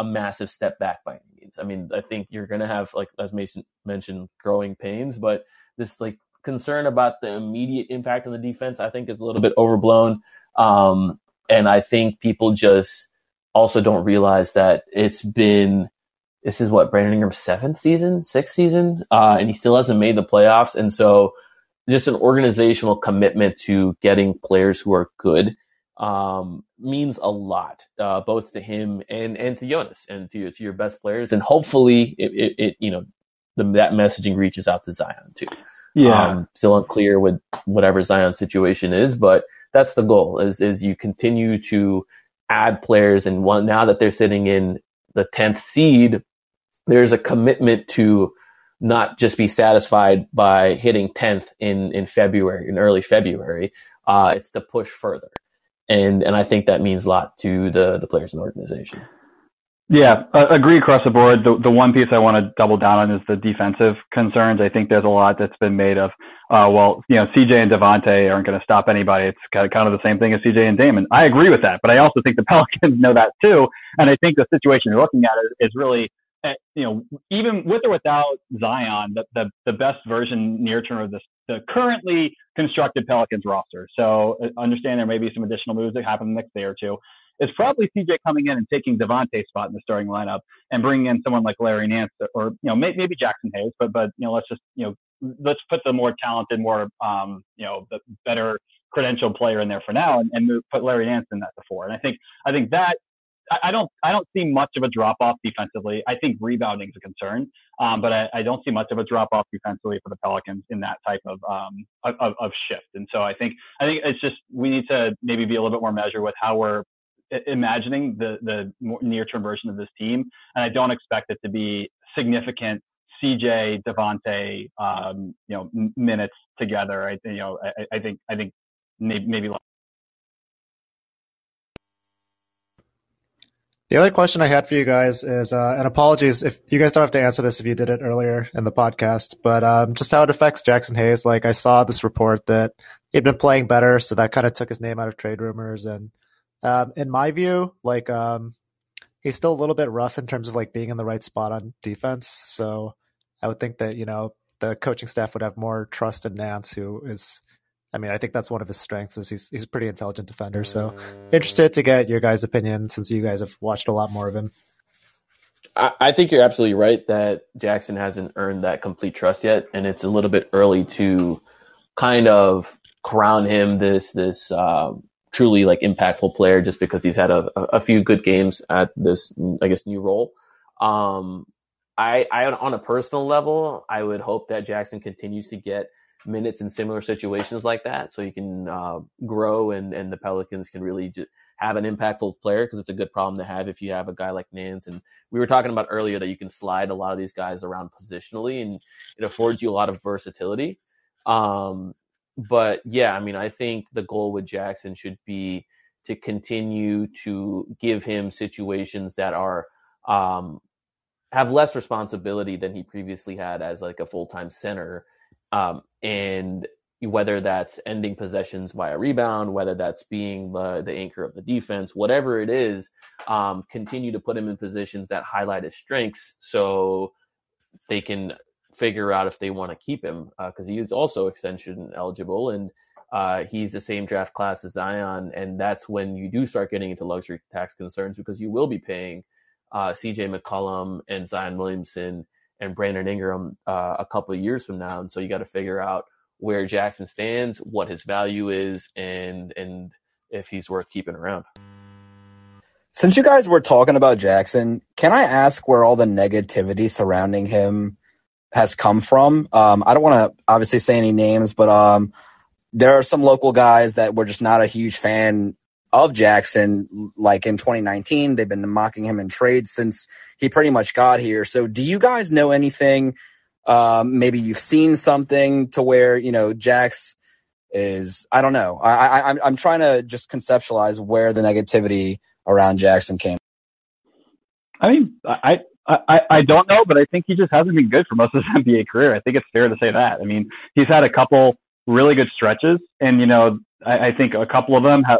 a massive step back by any means. I mean, I think you're going to have like as Mason mentioned, growing pains, but this like concern about the immediate impact on the defense, I think is a little bit overblown. Um, and I think people just also don't realize that it's been this is what Brandon Ingram's seventh season, sixth season, uh, and he still hasn't made the playoffs. And so, just an organizational commitment to getting players who are good um, means a lot, uh, both to him and and to Jonas and to your, to your best players. And hopefully, it, it, it you know the, that messaging reaches out to Zion too. Yeah, um, still unclear with whatever Zion's situation is, but that's the goal. Is is you continue to add players, and one now that they're sitting in the tenth seed, there's a commitment to not just be satisfied by hitting tenth in in February, in early February. Uh, it's to push further, and and I think that means a lot to the the players in the organization. Yeah, uh, agree across the board. The, the one piece I want to double down on is the defensive concerns. I think there's a lot that's been made of, uh, well, you know, CJ and Devonte aren't going to stop anybody. It's kind of, kind of the same thing as CJ and Damon. I agree with that, but I also think the Pelicans know that too. And I think the situation you're looking at is, is really, uh, you know, even with or without Zion, the, the, the best version near term of this, the currently constructed Pelicans roster. So uh, understand there may be some additional moves that happen the next day or two It's probably CJ coming in and taking Devonte's spot in the starting lineup and bringing in someone like Larry Nance or, you know, maybe, Jaxson Hayes, but, but, you know, let's just, you know, let's put the more talented, more, um, you know, the better credentialed player in there for now and, and move, put Larry Nance in that before. And I think, I think that I don't I don't see much of a drop off defensively. I think rebounding is a concern, um, but I, I, don't see much of a drop off defensively for the Pelicans in that type of, um, of of shift. And so I think I think it's just we need to maybe be a little bit more measured with how we're imagining the the near term version of this team, and I don't expect it to be significant CJ Devonte um, you know minutes together. I you know I, I think I think maybe maybe. The other question I had for you guys is, uh, and apologies if you guys don't have to answer this if you did it earlier in the podcast, but um, just how it affects Jaxson Hayes. Like I saw this report that he'd been playing better, so that kind of took his name out of trade rumors, and um, in my view, like um, he's still a little bit rough in terms of like being in the right spot on defense. So I would think that you know the coaching staff would have more trust in Nance, who is, I mean, I think that's one of his strengths is he's he's a pretty intelligent defender. So interested to get your guys' opinion since you guys have watched a lot more of him. I, I think you're absolutely right that Jaxson hasn't earned that complete trust yet, and it's a little bit early to kind of crown him this this um, truly like impactful player just because he's had a, a few good games at this, I guess, new role. Um, I, I, on a personal level, I would hope that Jaxson continues to get minutes in similar situations like that, so he can uh, grow and and the Pelicans can really have an impactful player because it's a good problem to have if you have a guy like Nance. And we were talking about earlier that you can slide a lot of these guys around positionally and it affords you a lot of versatility. Um, but yeah, I mean, I think the goal with Jaxson should be to continue to give him situations that are um, have less responsibility than he previously had as like a full time center, um, and whether that's ending possessions via rebound, whether that's being the the anchor of the defense, whatever it is, um, continue to put him in positions that highlight his strengths, so they can figure out if they want to keep him because uh, he is also extension eligible and uh, he's the same draft class as Zion, and that's when you do start getting into luxury tax concerns because you will be paying uh, C.J. McCollum and Zion Williamson and Brandon Ingram uh, a couple of years from now, and so you got to figure out where Jaxson stands, what his value is, and and if he's worth keeping around. Since you guys were talking about Jaxson, can I ask where all the negativity surrounding him has come from? Um, I don't want to obviously say any names, but um, there are some local guys that were just not a huge fan of Jaxson. Like in 2019, they've been mocking him in trade since he pretty much got here. So, do you guys know anything? Um, maybe you've seen something to where you know Jax is. I don't know. I, I I'm I'm trying to just conceptualize where the negativity around Jaxson came. I mean, I I, I don't know, but I think he just hasn't been good for most of his NBA career. I think it's fair to say that. I mean, he's had a couple really good stretches. And, you know, I, I think a couple of them ha-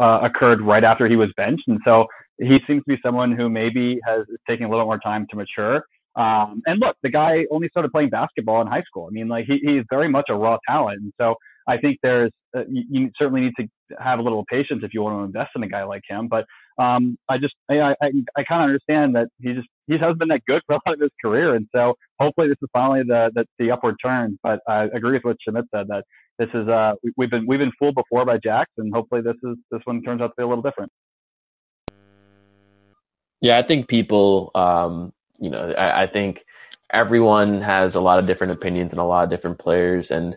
uh, occurred right after he was benched. And so he seems to be someone who maybe has is taking a little more time to mature. Um, and look, the guy only started playing basketball in high school. I mean, like he, he's very much a raw talent. And so I think there's, uh, you, you, certainly need to have a little patience if you want to invest in a guy like him. But um, I just, I, I, I kind of understand that he just, he hasn't been that good for a lot of his career. And so hopefully this is finally the, the, the upward turn. But I agree with what Shamit said that this is, uh, we, have been, we've been fooled before by Jax and hopefully this is, this one turns out to be a little different. Yeah, I think people, um, you know, I, I think everyone has a lot of different opinions and a lot of different players. And,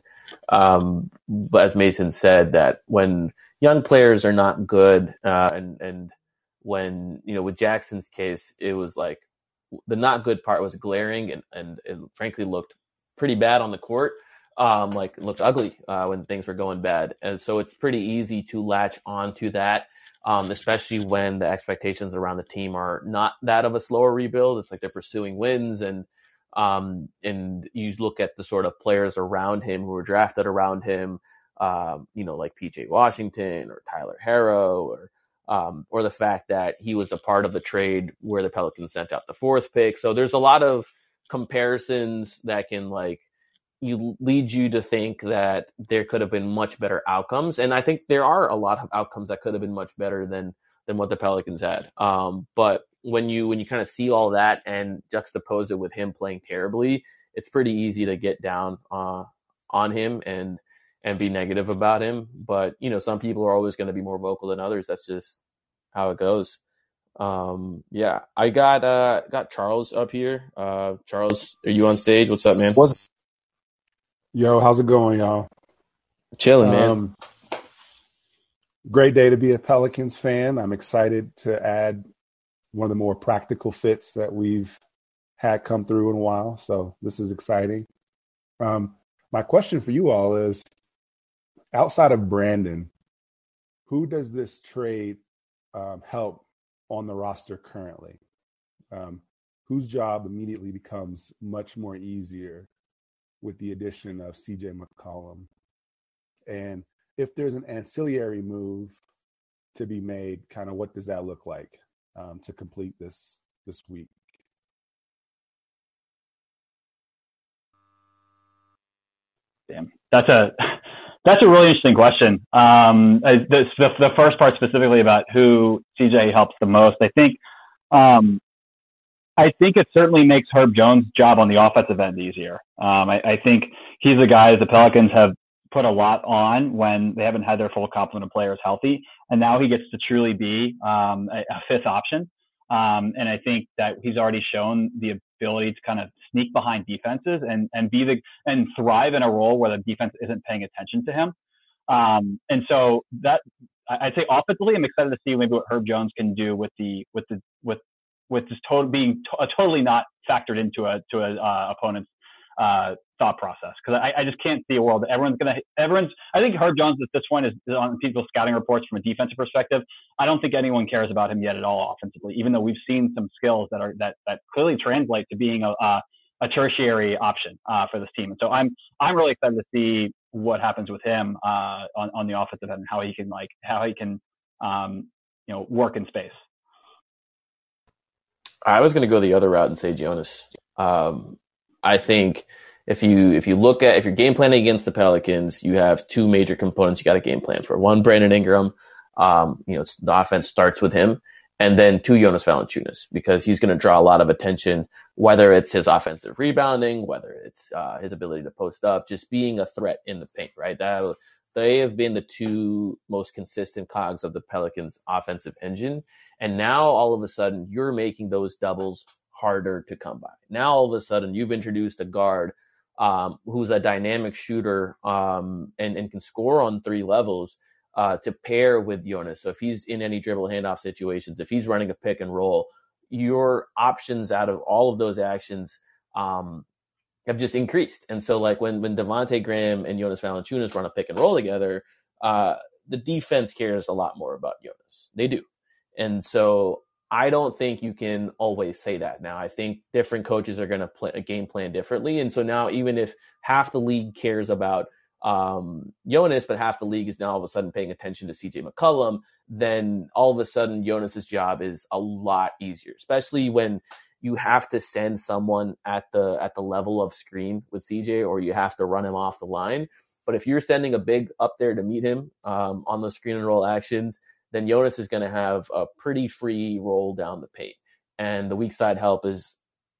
um, as Mason said, that when young players are not good, uh, and and when you know with Jaxson's case, it was like the not good part was glaring and and it frankly looked pretty bad on the court. Um, like looked ugly uh, when things were going bad, and so it's pretty easy to latch onto that. Um, especially when the expectations around the team are not that of a slower rebuild. It's like they're pursuing wins and um, and you look at the sort of players around him who were drafted around him, um, you know, like PJ Washington or Tyler Herro or um, or the fact that he was a part of the trade where the Pelicans sent out the fourth pick. So there's a lot of comparisons that can like you lead you to think that there could have been much better outcomes, and I think there are a lot of outcomes that could have been much better than than what the Pelicans had. Um, but when you when you kind of see all that and juxtapose it with him playing terribly, it's pretty easy to get down uh, on him and and be negative about him. But you know, some people are always going to be more vocal than others. That's just how it goes. Um, yeah, I got uh got Charles up here. Uh, Charles, are you on stage? What's up, man? What's Yo, how's it going, y'all? Chilling, man. Um, great day to be a Pelicans fan. I'm excited to add one of the more practical fits that we've had come through in a while. So this is exciting. Um, my question for you all is outside of Brandon, who does this trade um, help on the roster currently? Um, whose job immediately becomes much more easier with the addition of CJ McCollum? And if there's an ancillary move to be made, kind of what does that look like um, to complete this this week? Damn, that's a that's a really interesting question. Um, the, the, the first part specifically about who CJ helps the most, I think. Um, I think it certainly makes Herb Jones' job on the offensive end easier. Um, I, I, think he's a guy the Pelicans have put a lot on when they haven't had their full complement of players healthy. And now he gets to truly be um, a, a, fifth option. Um, and I think that he's already shown the ability to kind of sneak behind defenses and, and be the and thrive in a role where the defense isn't paying attention to him. Um, and so that I'd say offensively, I'm excited to see maybe what Herb Jones can do with the with the with with just total being to, totally not factored into a to a uh, opponent's uh, thought process because I, I just can't see a world that everyone's gonna everyone's. I think Herb Jones at this point is, is on people's scouting reports from a defensive perspective. I don't think anyone cares about him yet at all offensively, even though we've seen some skills that are that that clearly translate to being a a, a tertiary option uh, for this team. And so I'm I'm really excited to see what happens with him uh, on on the offensive end and how he can like how he can um, you know work in space. I was going to go the other route and say Jonas. Um, I think if you if you look at if you're game planning against the Pelicans, you have two major components you got a game plan for. One, Brandon Ingram. Um, you know, the offense starts with him, and then to Jonas Valanciunas, because he's going to draw a lot of attention, whether it's his offensive rebounding, whether it's uh, his ability to post up, just being a threat in the paint. Right, that they have been the two most consistent cogs of the Pelicans' offensive engine, and now all of a sudden you're making those doubles harder to come by. Now all of a sudden you've introduced a guard um, who's a dynamic shooter um, and, and can score on three levels uh, to pair with Jonas. So if he's in any dribble handoff situations, if he's running a pick and roll, your options out of all of those actions um, have just increased. And so like when when Devonte Graham and Jonas Valanciunas run a pick and roll together, uh, the defense cares a lot more about Jonas. They do. And so I don't think you can always say that now. I think different coaches are going to play a game plan differently. And so now, even if half the league cares about um, Jonas, but half the league is now all of a sudden paying attention to CJ McCollum, then all of a sudden Jonas's job is a lot easier, especially when you have to send someone at the at the level of screen with CJ, or you have to run him off the line. But if you're sending a big up there to meet him um, on those screen and roll actions, then Jonas is going to have a pretty free roll down the paint. And the weak side help is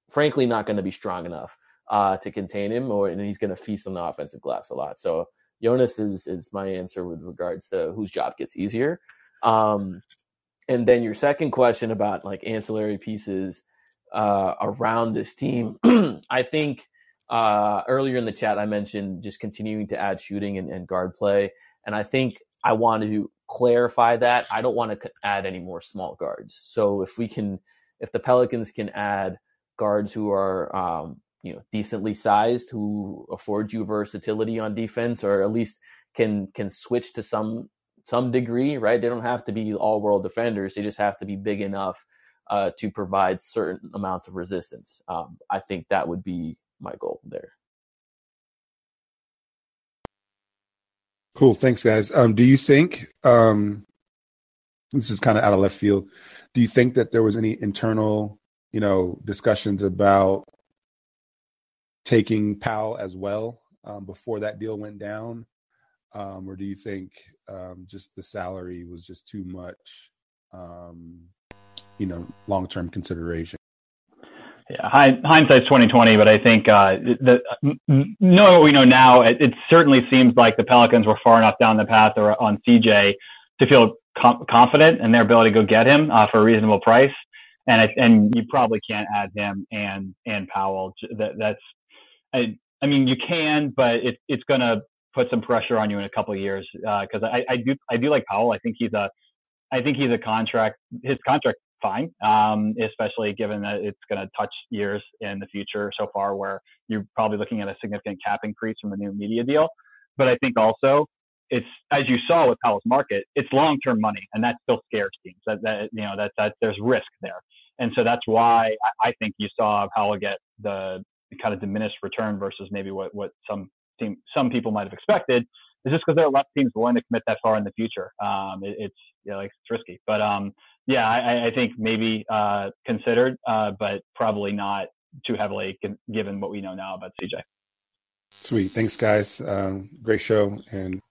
frankly not going to be strong enough uh, to contain him, or and he's going to feast on the offensive glass a lot. So Jonas is is my answer with regards to whose job gets easier. Um, and then your second question about like ancillary pieces uh, around this team, I think uh, earlier in the chat I mentioned just continuing to add shooting and, and guard play, and I think I want to clarify that. I don't want to add any more small guards. So if we can, if the Pelicans can add guards who are, um, you know, decently sized, who afford you versatility on defense, or at least can can switch to some some degree, right? They don't have to be all world defenders. They just have to be big enough uh, to provide certain amounts of resistance. Um, I think that would be my goal there. Cool. Thanks, guys. Um, do you think um, this is kind of out of left field? Do you think that there was any internal, you know, discussions about taking Powell as well um, before that deal went down, um, or do you think um, just the salary was just too much, um, you know, long term consideration? Yeah, hindsight's twenty twenty, but I think uh, the, knowing what we know now, it, it, certainly seems like the Pelicans were far enough down the path or on CJ to feel com- confident in their ability to go get him uh, for a reasonable price. And I, and you probably can't add him and and Powell. That, that's I, I mean you can, but it, it's going to put some pressure on you in a couple of years because uh, I, I do I do like Powell. I think he's a I think he's a contract. His contract fine, um, especially given that it's going to touch years in the future so far where you're probably looking at a significant cap increase from the new media deal. But I think also it's, as you saw with Powell's market, it's long-term money and that still scares teams that, that, you know, that, that there's risk there. And so that's why I think you saw Powell get the kind of diminished return versus maybe what, what some team, some people might have expected is just because there are less teams willing to commit that far in the future. Um, it, it's, yeah, like it's risky, but, um, yeah, I, I think maybe uh, considered, uh, but probably not too heavily given what we know now about CJ. Sweet, thanks, guys. Um, great show, and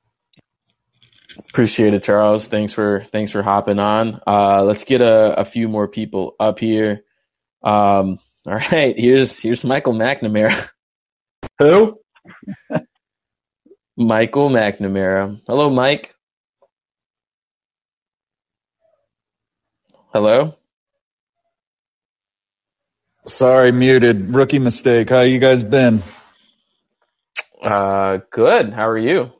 appreciate it, Charles. Thanks for thanks for hopping on. Uh, let's get a, a few more people up here. Um, all right, here's here's Michael McNamara. Who? Michael McNamara. Hello, Mike. Hello? Sorry, muted. Rookie mistake. How you guys been? Uh, good. How are you?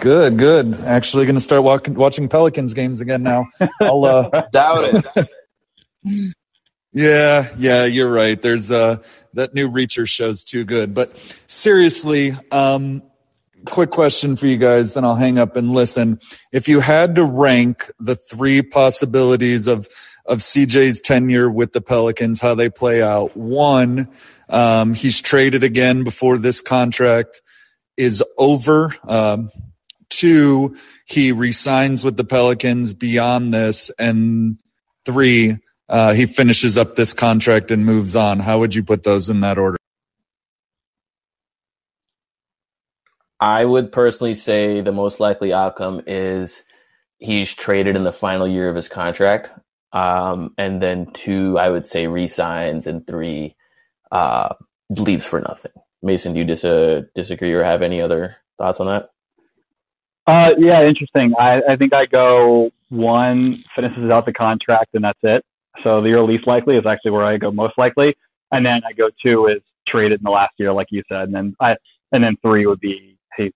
Good, good. Actually, going to start walk- watching Pelicans games again now. I'll uh, doubt it. yeah, yeah, you're right. There's uh, that new Reacher show's too good. But seriously, um, quick question for you guys, then I'll hang up and listen. If you had to rank the three possibilities of of CJ's tenure with the Pelicans, how they play out, one, um, he's traded again before this contract is over. Um, two, he resigns with the Pelicans beyond this, and three, uh, he finishes up this contract and moves on. How would you put those in that order? I would personally say the most likely outcome is he's traded in the final year of his contract. Um, and then two, I would say resigns, and three, uh, leaves for nothing. Mason, do you dis- uh, disagree or have any other thoughts on that? Uh, yeah, interesting. I, I think I go one finishes out the contract and that's it. So the year least likely is actually where I go most likely, and then I go two is traded in the last year, like you said, and then I and then three would be he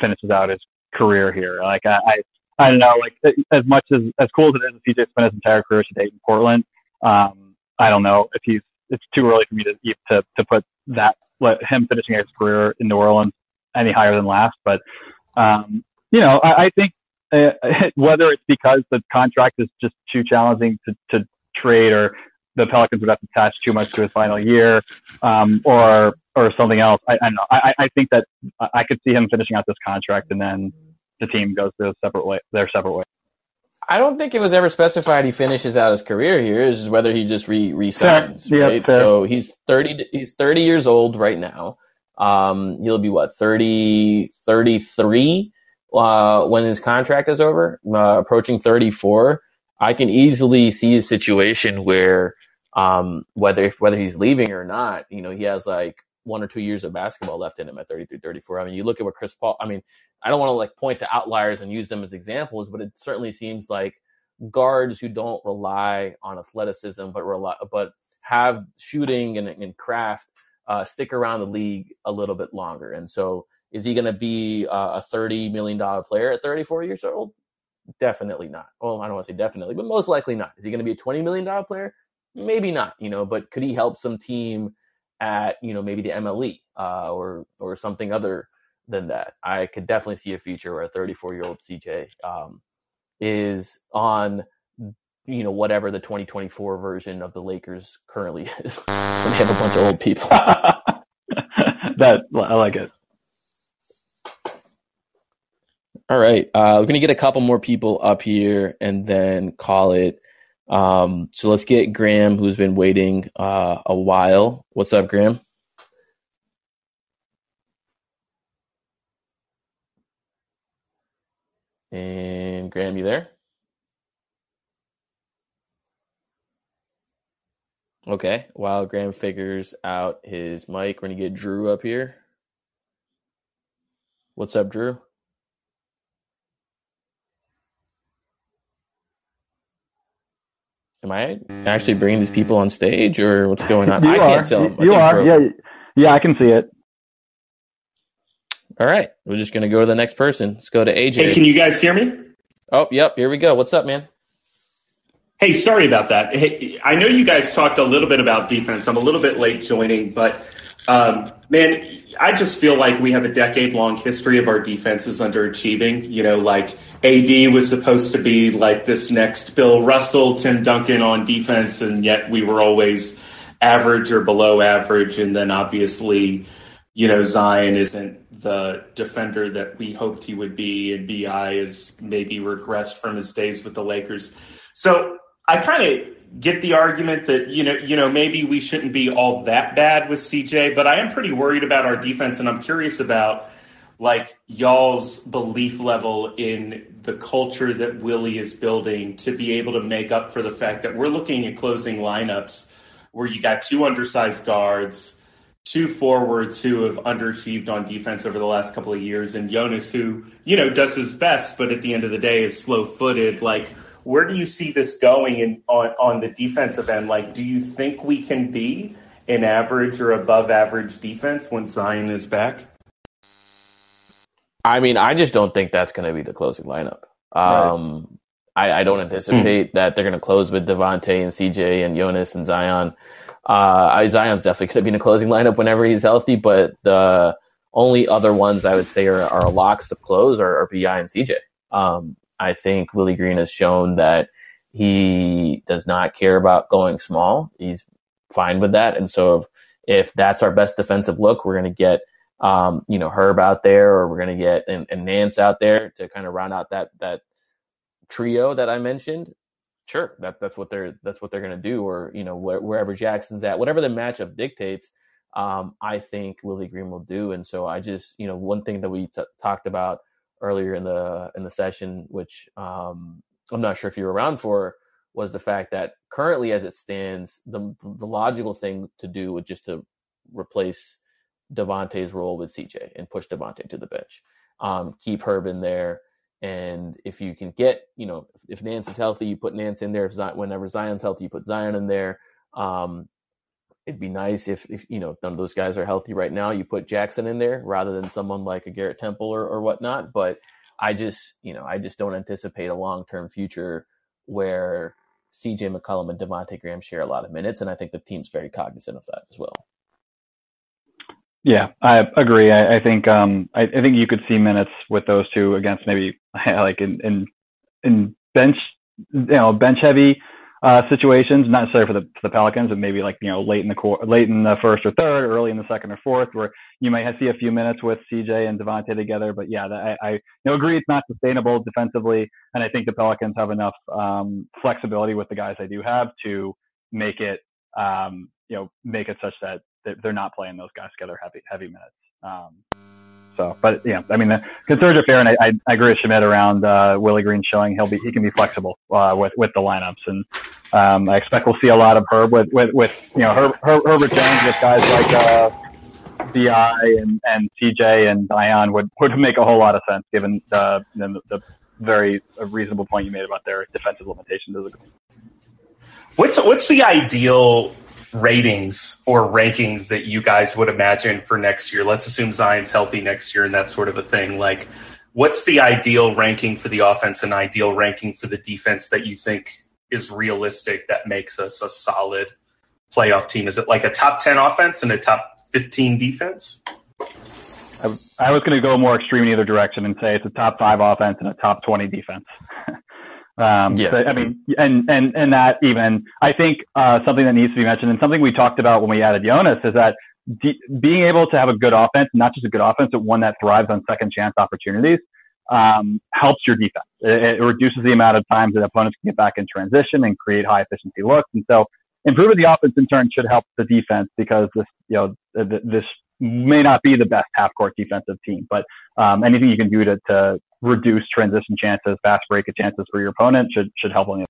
finishes out his career here. Like I, I I don't know, like as much as as cool as it is, CJ spent his entire career to date in Portland. Um, I don't know if he's. It's too early for me to to to put that let him finishing his career in New Orleans any higher than last. But um, you know, I, I think uh, whether it's because the contract is just too challenging to to trade, or the Pelicans would have to attach too much to his final year, um, or or something else. I, I don't know. I, I think that I could see him finishing out this contract and then the team goes their separate way, their separate way. I don't think it was ever specified he finishes out his career here. It's just whether he just re resigns, Yeah, right? fair. So he's thirty. He's thirty years old right now. Um, he'll be what 30, 33 uh, when his contract is over, uh, approaching thirty four. I can easily see a situation where um, whether whether he's leaving or not, you know, he has like one or two years of basketball left in him at 33, 34. I mean, you look at what Chris Paul. I mean, I don't want to like point to outliers and use them as examples, but it certainly seems like guards who don't rely on athleticism but rely but have shooting and, and craft uh, stick around the league a little bit longer. And so, is he going to be uh, a thirty million dollar player at thirty four years old? Definitely not. Well, I don't want to say definitely, but most likely not. Is he going to be a twenty million dollar player? Maybe not. You know, but could he help some team at you know maybe the MLE uh, or or something other than that? I could definitely see a future where a 34 year old CJ um, is on you know whatever the 2024 version of the Lakers currently is. they have a bunch of old people. that I like it. All right, uh, we're gonna get a couple more people up here and then call it. Um, so let's get Graham, who's been waiting uh, a while. What's up, Graham? And Graham, you there? Okay. While Graham figures out his mic, we're gonna get Drew up here. What's up, Drew? Am I actually bringing these people on stage, or what's going on? You I are. can't tell. them. You are. Yeah. Yeah, I can see it. All right, we're just gonna go to the next person. Let's go to AJ. Hey, can you guys hear me? Oh, yep. Here we go. What's up, man? Hey, sorry about that. Hey, I know you guys talked a little bit about defense. I'm a little bit late joining, but um, man, I just feel like we have a decade long history of our defenses underachieving. You know, like AD was supposed to be like this next Bill Russell, Tim Duncan on defense, and yet we were always average or below average. And then obviously, you know, Zion isn't the defender that we hoped he would be, and BI is maybe regressed from his days with the Lakers. So I kind of get the argument that you know, you know, maybe we shouldn't be all that bad with CJ, but I am pretty worried about our defense, and I'm curious about like y'all's belief level in the culture that Willie is building to be able to make up for the fact that we're looking at closing lineups where you got two undersized guards, two forwards who have underachieved on defense over the last couple of years, and Jonas who, you know, does his best, but at the end of the day is slow footed. Like, where do you see this going in on, on the defensive end? Like, do you think we can be an average or above average defense when Zion is back? I mean, I just don't think that's going to be the closing lineup. Um, I, I, don't anticipate mm. that they're going to close with Devonte and CJ and Jonas and Zion. Uh, Zion's definitely going to be in the closing lineup whenever he's healthy, but the only other ones I would say are, are locks to close are, are BI and CJ. Um, I think Willie Green has shown that he does not care about going small. He's fine with that. And so if, if that's our best defensive look, we're going to get, um, you know, Herb out there or we're going to get and, and Nance out there to kind of round out that, that trio that I mentioned. Sure. That, that's what they're, that's what they're going to do. Or, you know, wh- wherever Jaxson's at, whatever the matchup dictates, um, I think Willie Green will do. And so I just, you know, one thing that we t- talked about earlier in the in the session, which um, I'm not sure if you were around for, was the fact that currently, as it stands, the the logical thing to do would just to replace Devonte's role with CJ and push Devonte to the bench. Um, keep Herb in there, and if you can get, you know, if, Nance is healthy, you put Nance in there. If Zion, whenever Zion's healthy, you put Zion in there. Um, it'd be nice if, if you know none of those guys are healthy right now. You put Jaxson in there rather than someone like a Garrett Temple or, or whatnot. But I just you know I just don't anticipate a long term future where CJ McCollum and Devonte Graham share a lot of minutes, and I think the team's very cognizant of that as well. Yeah, I agree. I, I think um, I, I, think you could see minutes with those two against maybe like in in, in bench you know bench heavy uh, situations, not necessarily for the for the Pelicans, but maybe like you know late in the core, late in the first or third, early in the second or fourth, where you might see a few minutes with CJ and Devonte together. But yeah, I, I you know, agree it's not sustainable defensively, and I think the Pelicans have enough um, flexibility with the guys they do have to make it um, you know make it such that they're not playing those guys together heavy heavy minutes. Um, so, but yeah, I mean, the are fair, and I, I, I agree with Shamit around uh, Willie Green showing he'll be he can be flexible uh, with with the lineups, and um, I expect we'll see a lot of Herb with with, with you know Herb, Herb, Herbert Jones with guys like uh, and and CJ and Zion would would make a whole lot of sense given the the, the very reasonable point you made about their defensive limitations. What's what's the ideal ratings or rankings that you guys would imagine for next year? Let's assume Zion's healthy next year and that sort of a thing. Like, what's the ideal ranking for the offense and ideal ranking for the defense that you think is realistic that makes us a solid playoff team? Is it like a top 10 offense and a top 15 defense? I, I was going to go more extreme in either direction and say it's a top five offense and a top 20 defense. Um, yeah. So, I mean, and, and, and that even, I think, uh, something that needs to be mentioned and something we talked about when we added Jonas is that de- being able to have a good offense, not just a good offense, but one that thrives on second chance opportunities, um, helps your defense. It, it, reduces the amount of times that opponents can get back in transition and create high efficiency looks. And so improving the offense in turn should help the defense because this, you know, this may not be the best half court defensive team, but um, anything you can do to, to reduce transition chances, fast break chances for your opponent should should help on you.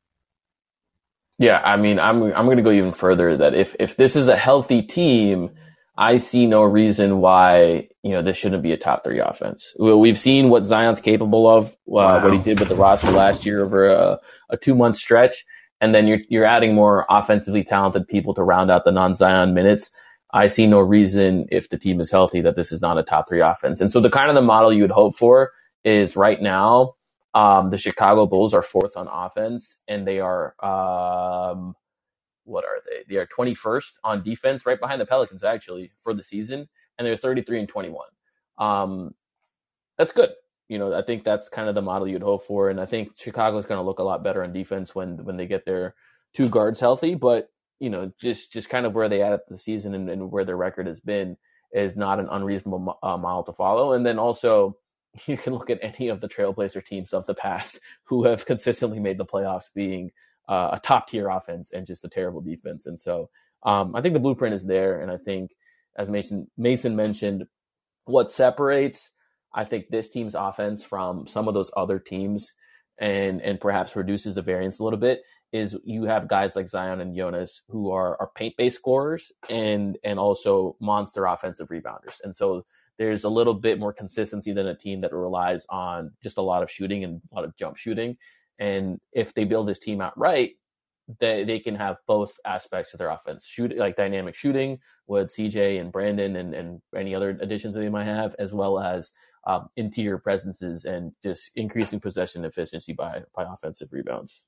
Yeah, I mean, I'm I'm going to go even further. That if if this is a healthy team, I see no reason why you know this shouldn't be a top three offense. We've seen what Zion's capable of, uh, wow. what he did with the roster last year over a, a two month stretch, and then you're you're adding more offensively talented people to round out the non Zion minutes. I see no reason if the team is healthy that this is not a top three offense. And so the kind of the model you would hope for is right now, um, the Chicago Bulls are fourth on offense, and they are um, what are they? They are 21st on defense, right behind the Pelicans actually for the season, and they're 33 and 21. Um, that's good. You know, I think that's kind of the model you'd hope for, and I think Chicago is going to look a lot better on defense when when they get their two guards healthy. But you know, just just kind of where they at at the season and, and where their record has been is not an unreasonable uh, model to follow. And then also, you can look at any of the Trailblazer teams of the past who have consistently made the playoffs being uh, a top tier offense and just a terrible defense. And so um, I think the blueprint is there. And I think, as Mason, Mason mentioned, what separates, I think, this team's offense from some of those other teams and and perhaps reduces the variance a little bit is you have guys like Zion and Jonas who are, are paint based scorers and and also monster offensive rebounders. And so there's a little bit more consistency than a team that relies on just a lot of shooting and a lot of jump shooting. And if they build this team out right, they, they can have both aspects of their offense shoot like dynamic shooting with CJ and Brandon and, and any other additions that they might have, as well as um, interior presences and just increasing possession efficiency by by offensive rebounds.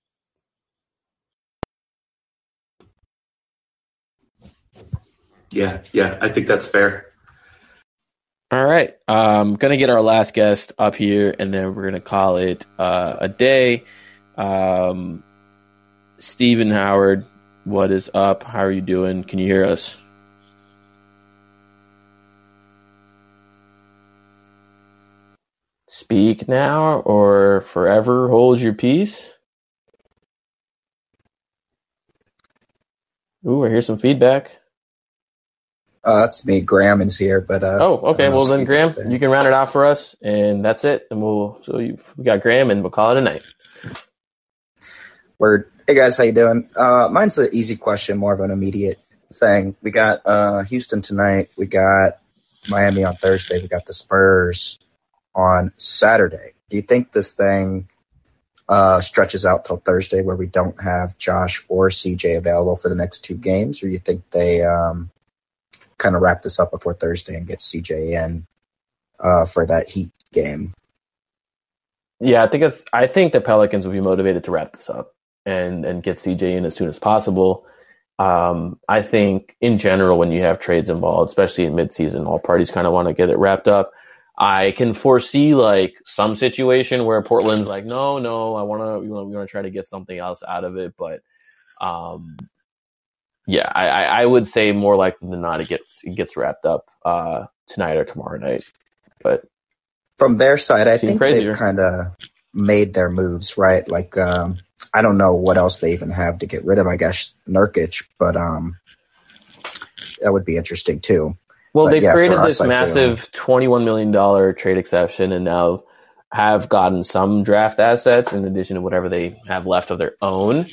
Yeah, yeah, I think that's fair. All right. I'm going to get our last guest up here, and then we're going to call it uh, a day. Um, Stephen Howard, what is up? How are you doing? Can you hear us? Speak now or forever hold your peace. Ooh, I hear some feedback. Uh, that's me. Graham is here, but uh, Oh, okay. I don't know Well, then, Graham, you can round it out for us, and that's it. And we'll so you, we got Graham, and we'll call it a night. Word. Hey guys, how you doing? Uh, mine's an easy question, more of an immediate thing. We got uh, Houston tonight. We got Miami on Thursday. We got the Spurs on Saturday. Do you think this thing uh, stretches out till Thursday, where we don't have Josh or CJ available for the next two games, or you think they um, kind of wrap this up before Thursday and get CJ in uh, for that Heat game? Yeah, I think it's. I think the Pelicans will be motivated to wrap this up and and get CJ in as soon as possible. Um, I think in general, when you have trades involved, especially in midseason, all parties kind of want to get it wrapped up. I can foresee like some situation where Portland's like, no, no, I want to, we want to try to get something else out of it, but um, yeah, I, I, would say more likely than not, it gets it gets wrapped up uh, tonight or tomorrow night. But from their side, I think crazier. they've kind of made their moves, right? Like, um, I don't know what else they even have to get rid of. I guess Nurkic, but um, that would be interesting too. Well, But they've yeah, created us, this I feel- massive $21 million trade exception and now have gotten some draft assets in addition to whatever they have left of their own.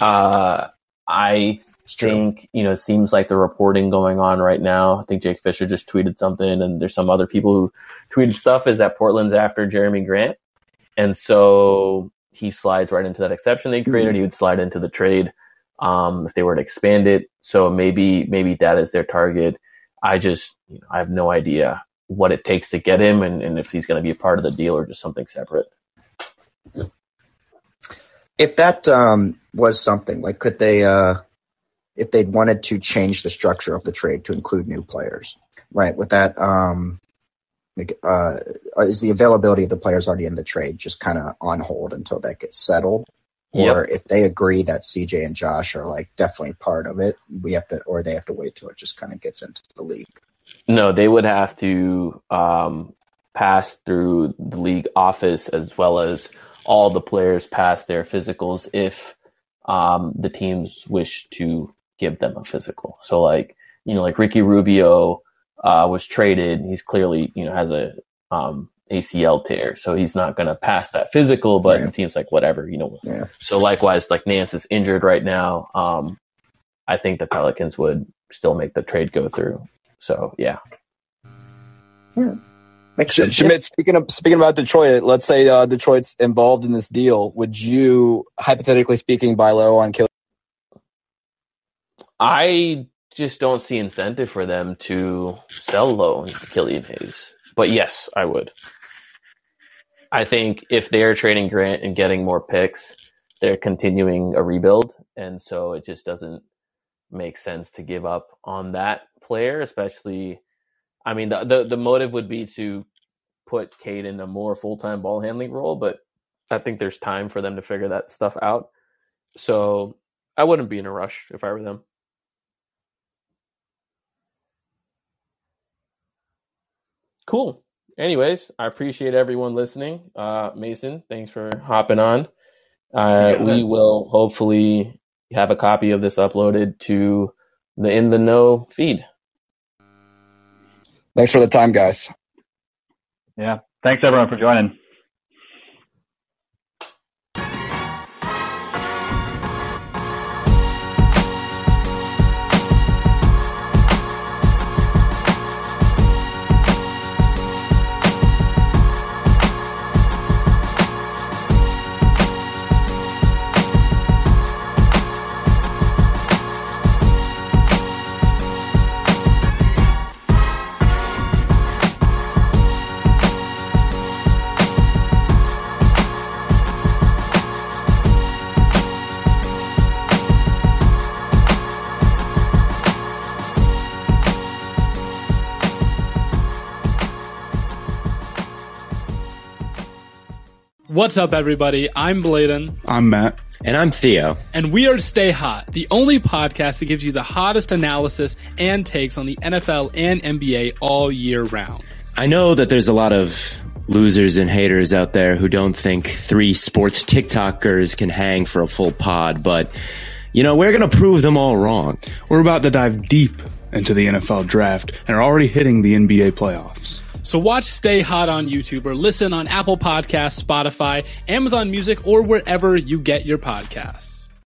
Uh, I think, you know, it seems like the reporting going on right now. I think Jake Fisher just tweeted something and there's some other people who tweeted stuff is that Portland's after Jerami Grant. And so he slides right into that exception they created. He would slide into the trade um, if they were to expand it. So maybe maybe that is their target. I just you know, I have no idea what it takes to get him and, and if he's going to be a part of the deal or just something separate. If that um, was something, like, could they, uh, if they'd wanted to change the structure of the trade to include new players, right? With that, um, uh, is the availability of the players already in the trade just kind of on hold until that gets settled? Or if they agree that CJ and Josh are like definitely part of it, we have to, or they have to wait till it just kind of gets into the league. No, they would have to um, pass through the league office as well as all the players pass their physicals if um, the teams wish to give them a physical. So, like you know, like Ricky Rubio uh, was traded. He's clearly you know has a um, ACL tear, so he's not going to pass that physical. But the team's like whatever, you know. Yeah. So likewise, like Nance is injured right now. Um, I think the Pelicans would still make the trade go through. So yeah. yeah, Sh- Shamit, speaking of speaking about Detroit, let's say uh, Detroit's involved in this deal. Would you, hypothetically speaking, buy low on Killian? I just don't see incentive for them to sell low on Killian Hayes. But yes, I would. I think if they're trading Grant and getting more picks, they're continuing a rebuild, and so it just doesn't make sense to give up on that player, especially. I mean, the the, the motive would be to put Cade in a more full time ball handling role, but I think there's time for them to figure that stuff out. So I wouldn't be in a rush if I were them. Cool. Anyways, I appreciate everyone listening. Uh, Mason, thanks for hopping on. Uh, Yeah. we will hopefully have a copy of this uploaded to the In the NO feed. Thanks for the time, guys. Yeah. Thanks everyone for joining. What's up, everybody? I'm Bladen. I'm Matt. And I'm Theo. And we are Stay Hot, the only podcast that gives you the hottest analysis and takes on the NFL and NBA all year round. I know that there's a lot of losers and haters out there who don't think three sports TikTokers can hang for a full pod, but you know, we're going to prove them all wrong. We're about to dive deep into the NFL draft and are already hitting the NBA playoffs. So watch Stay Hot on YouTube or listen on Apple Podcasts, Spotify, Amazon Music, or wherever you get your podcasts.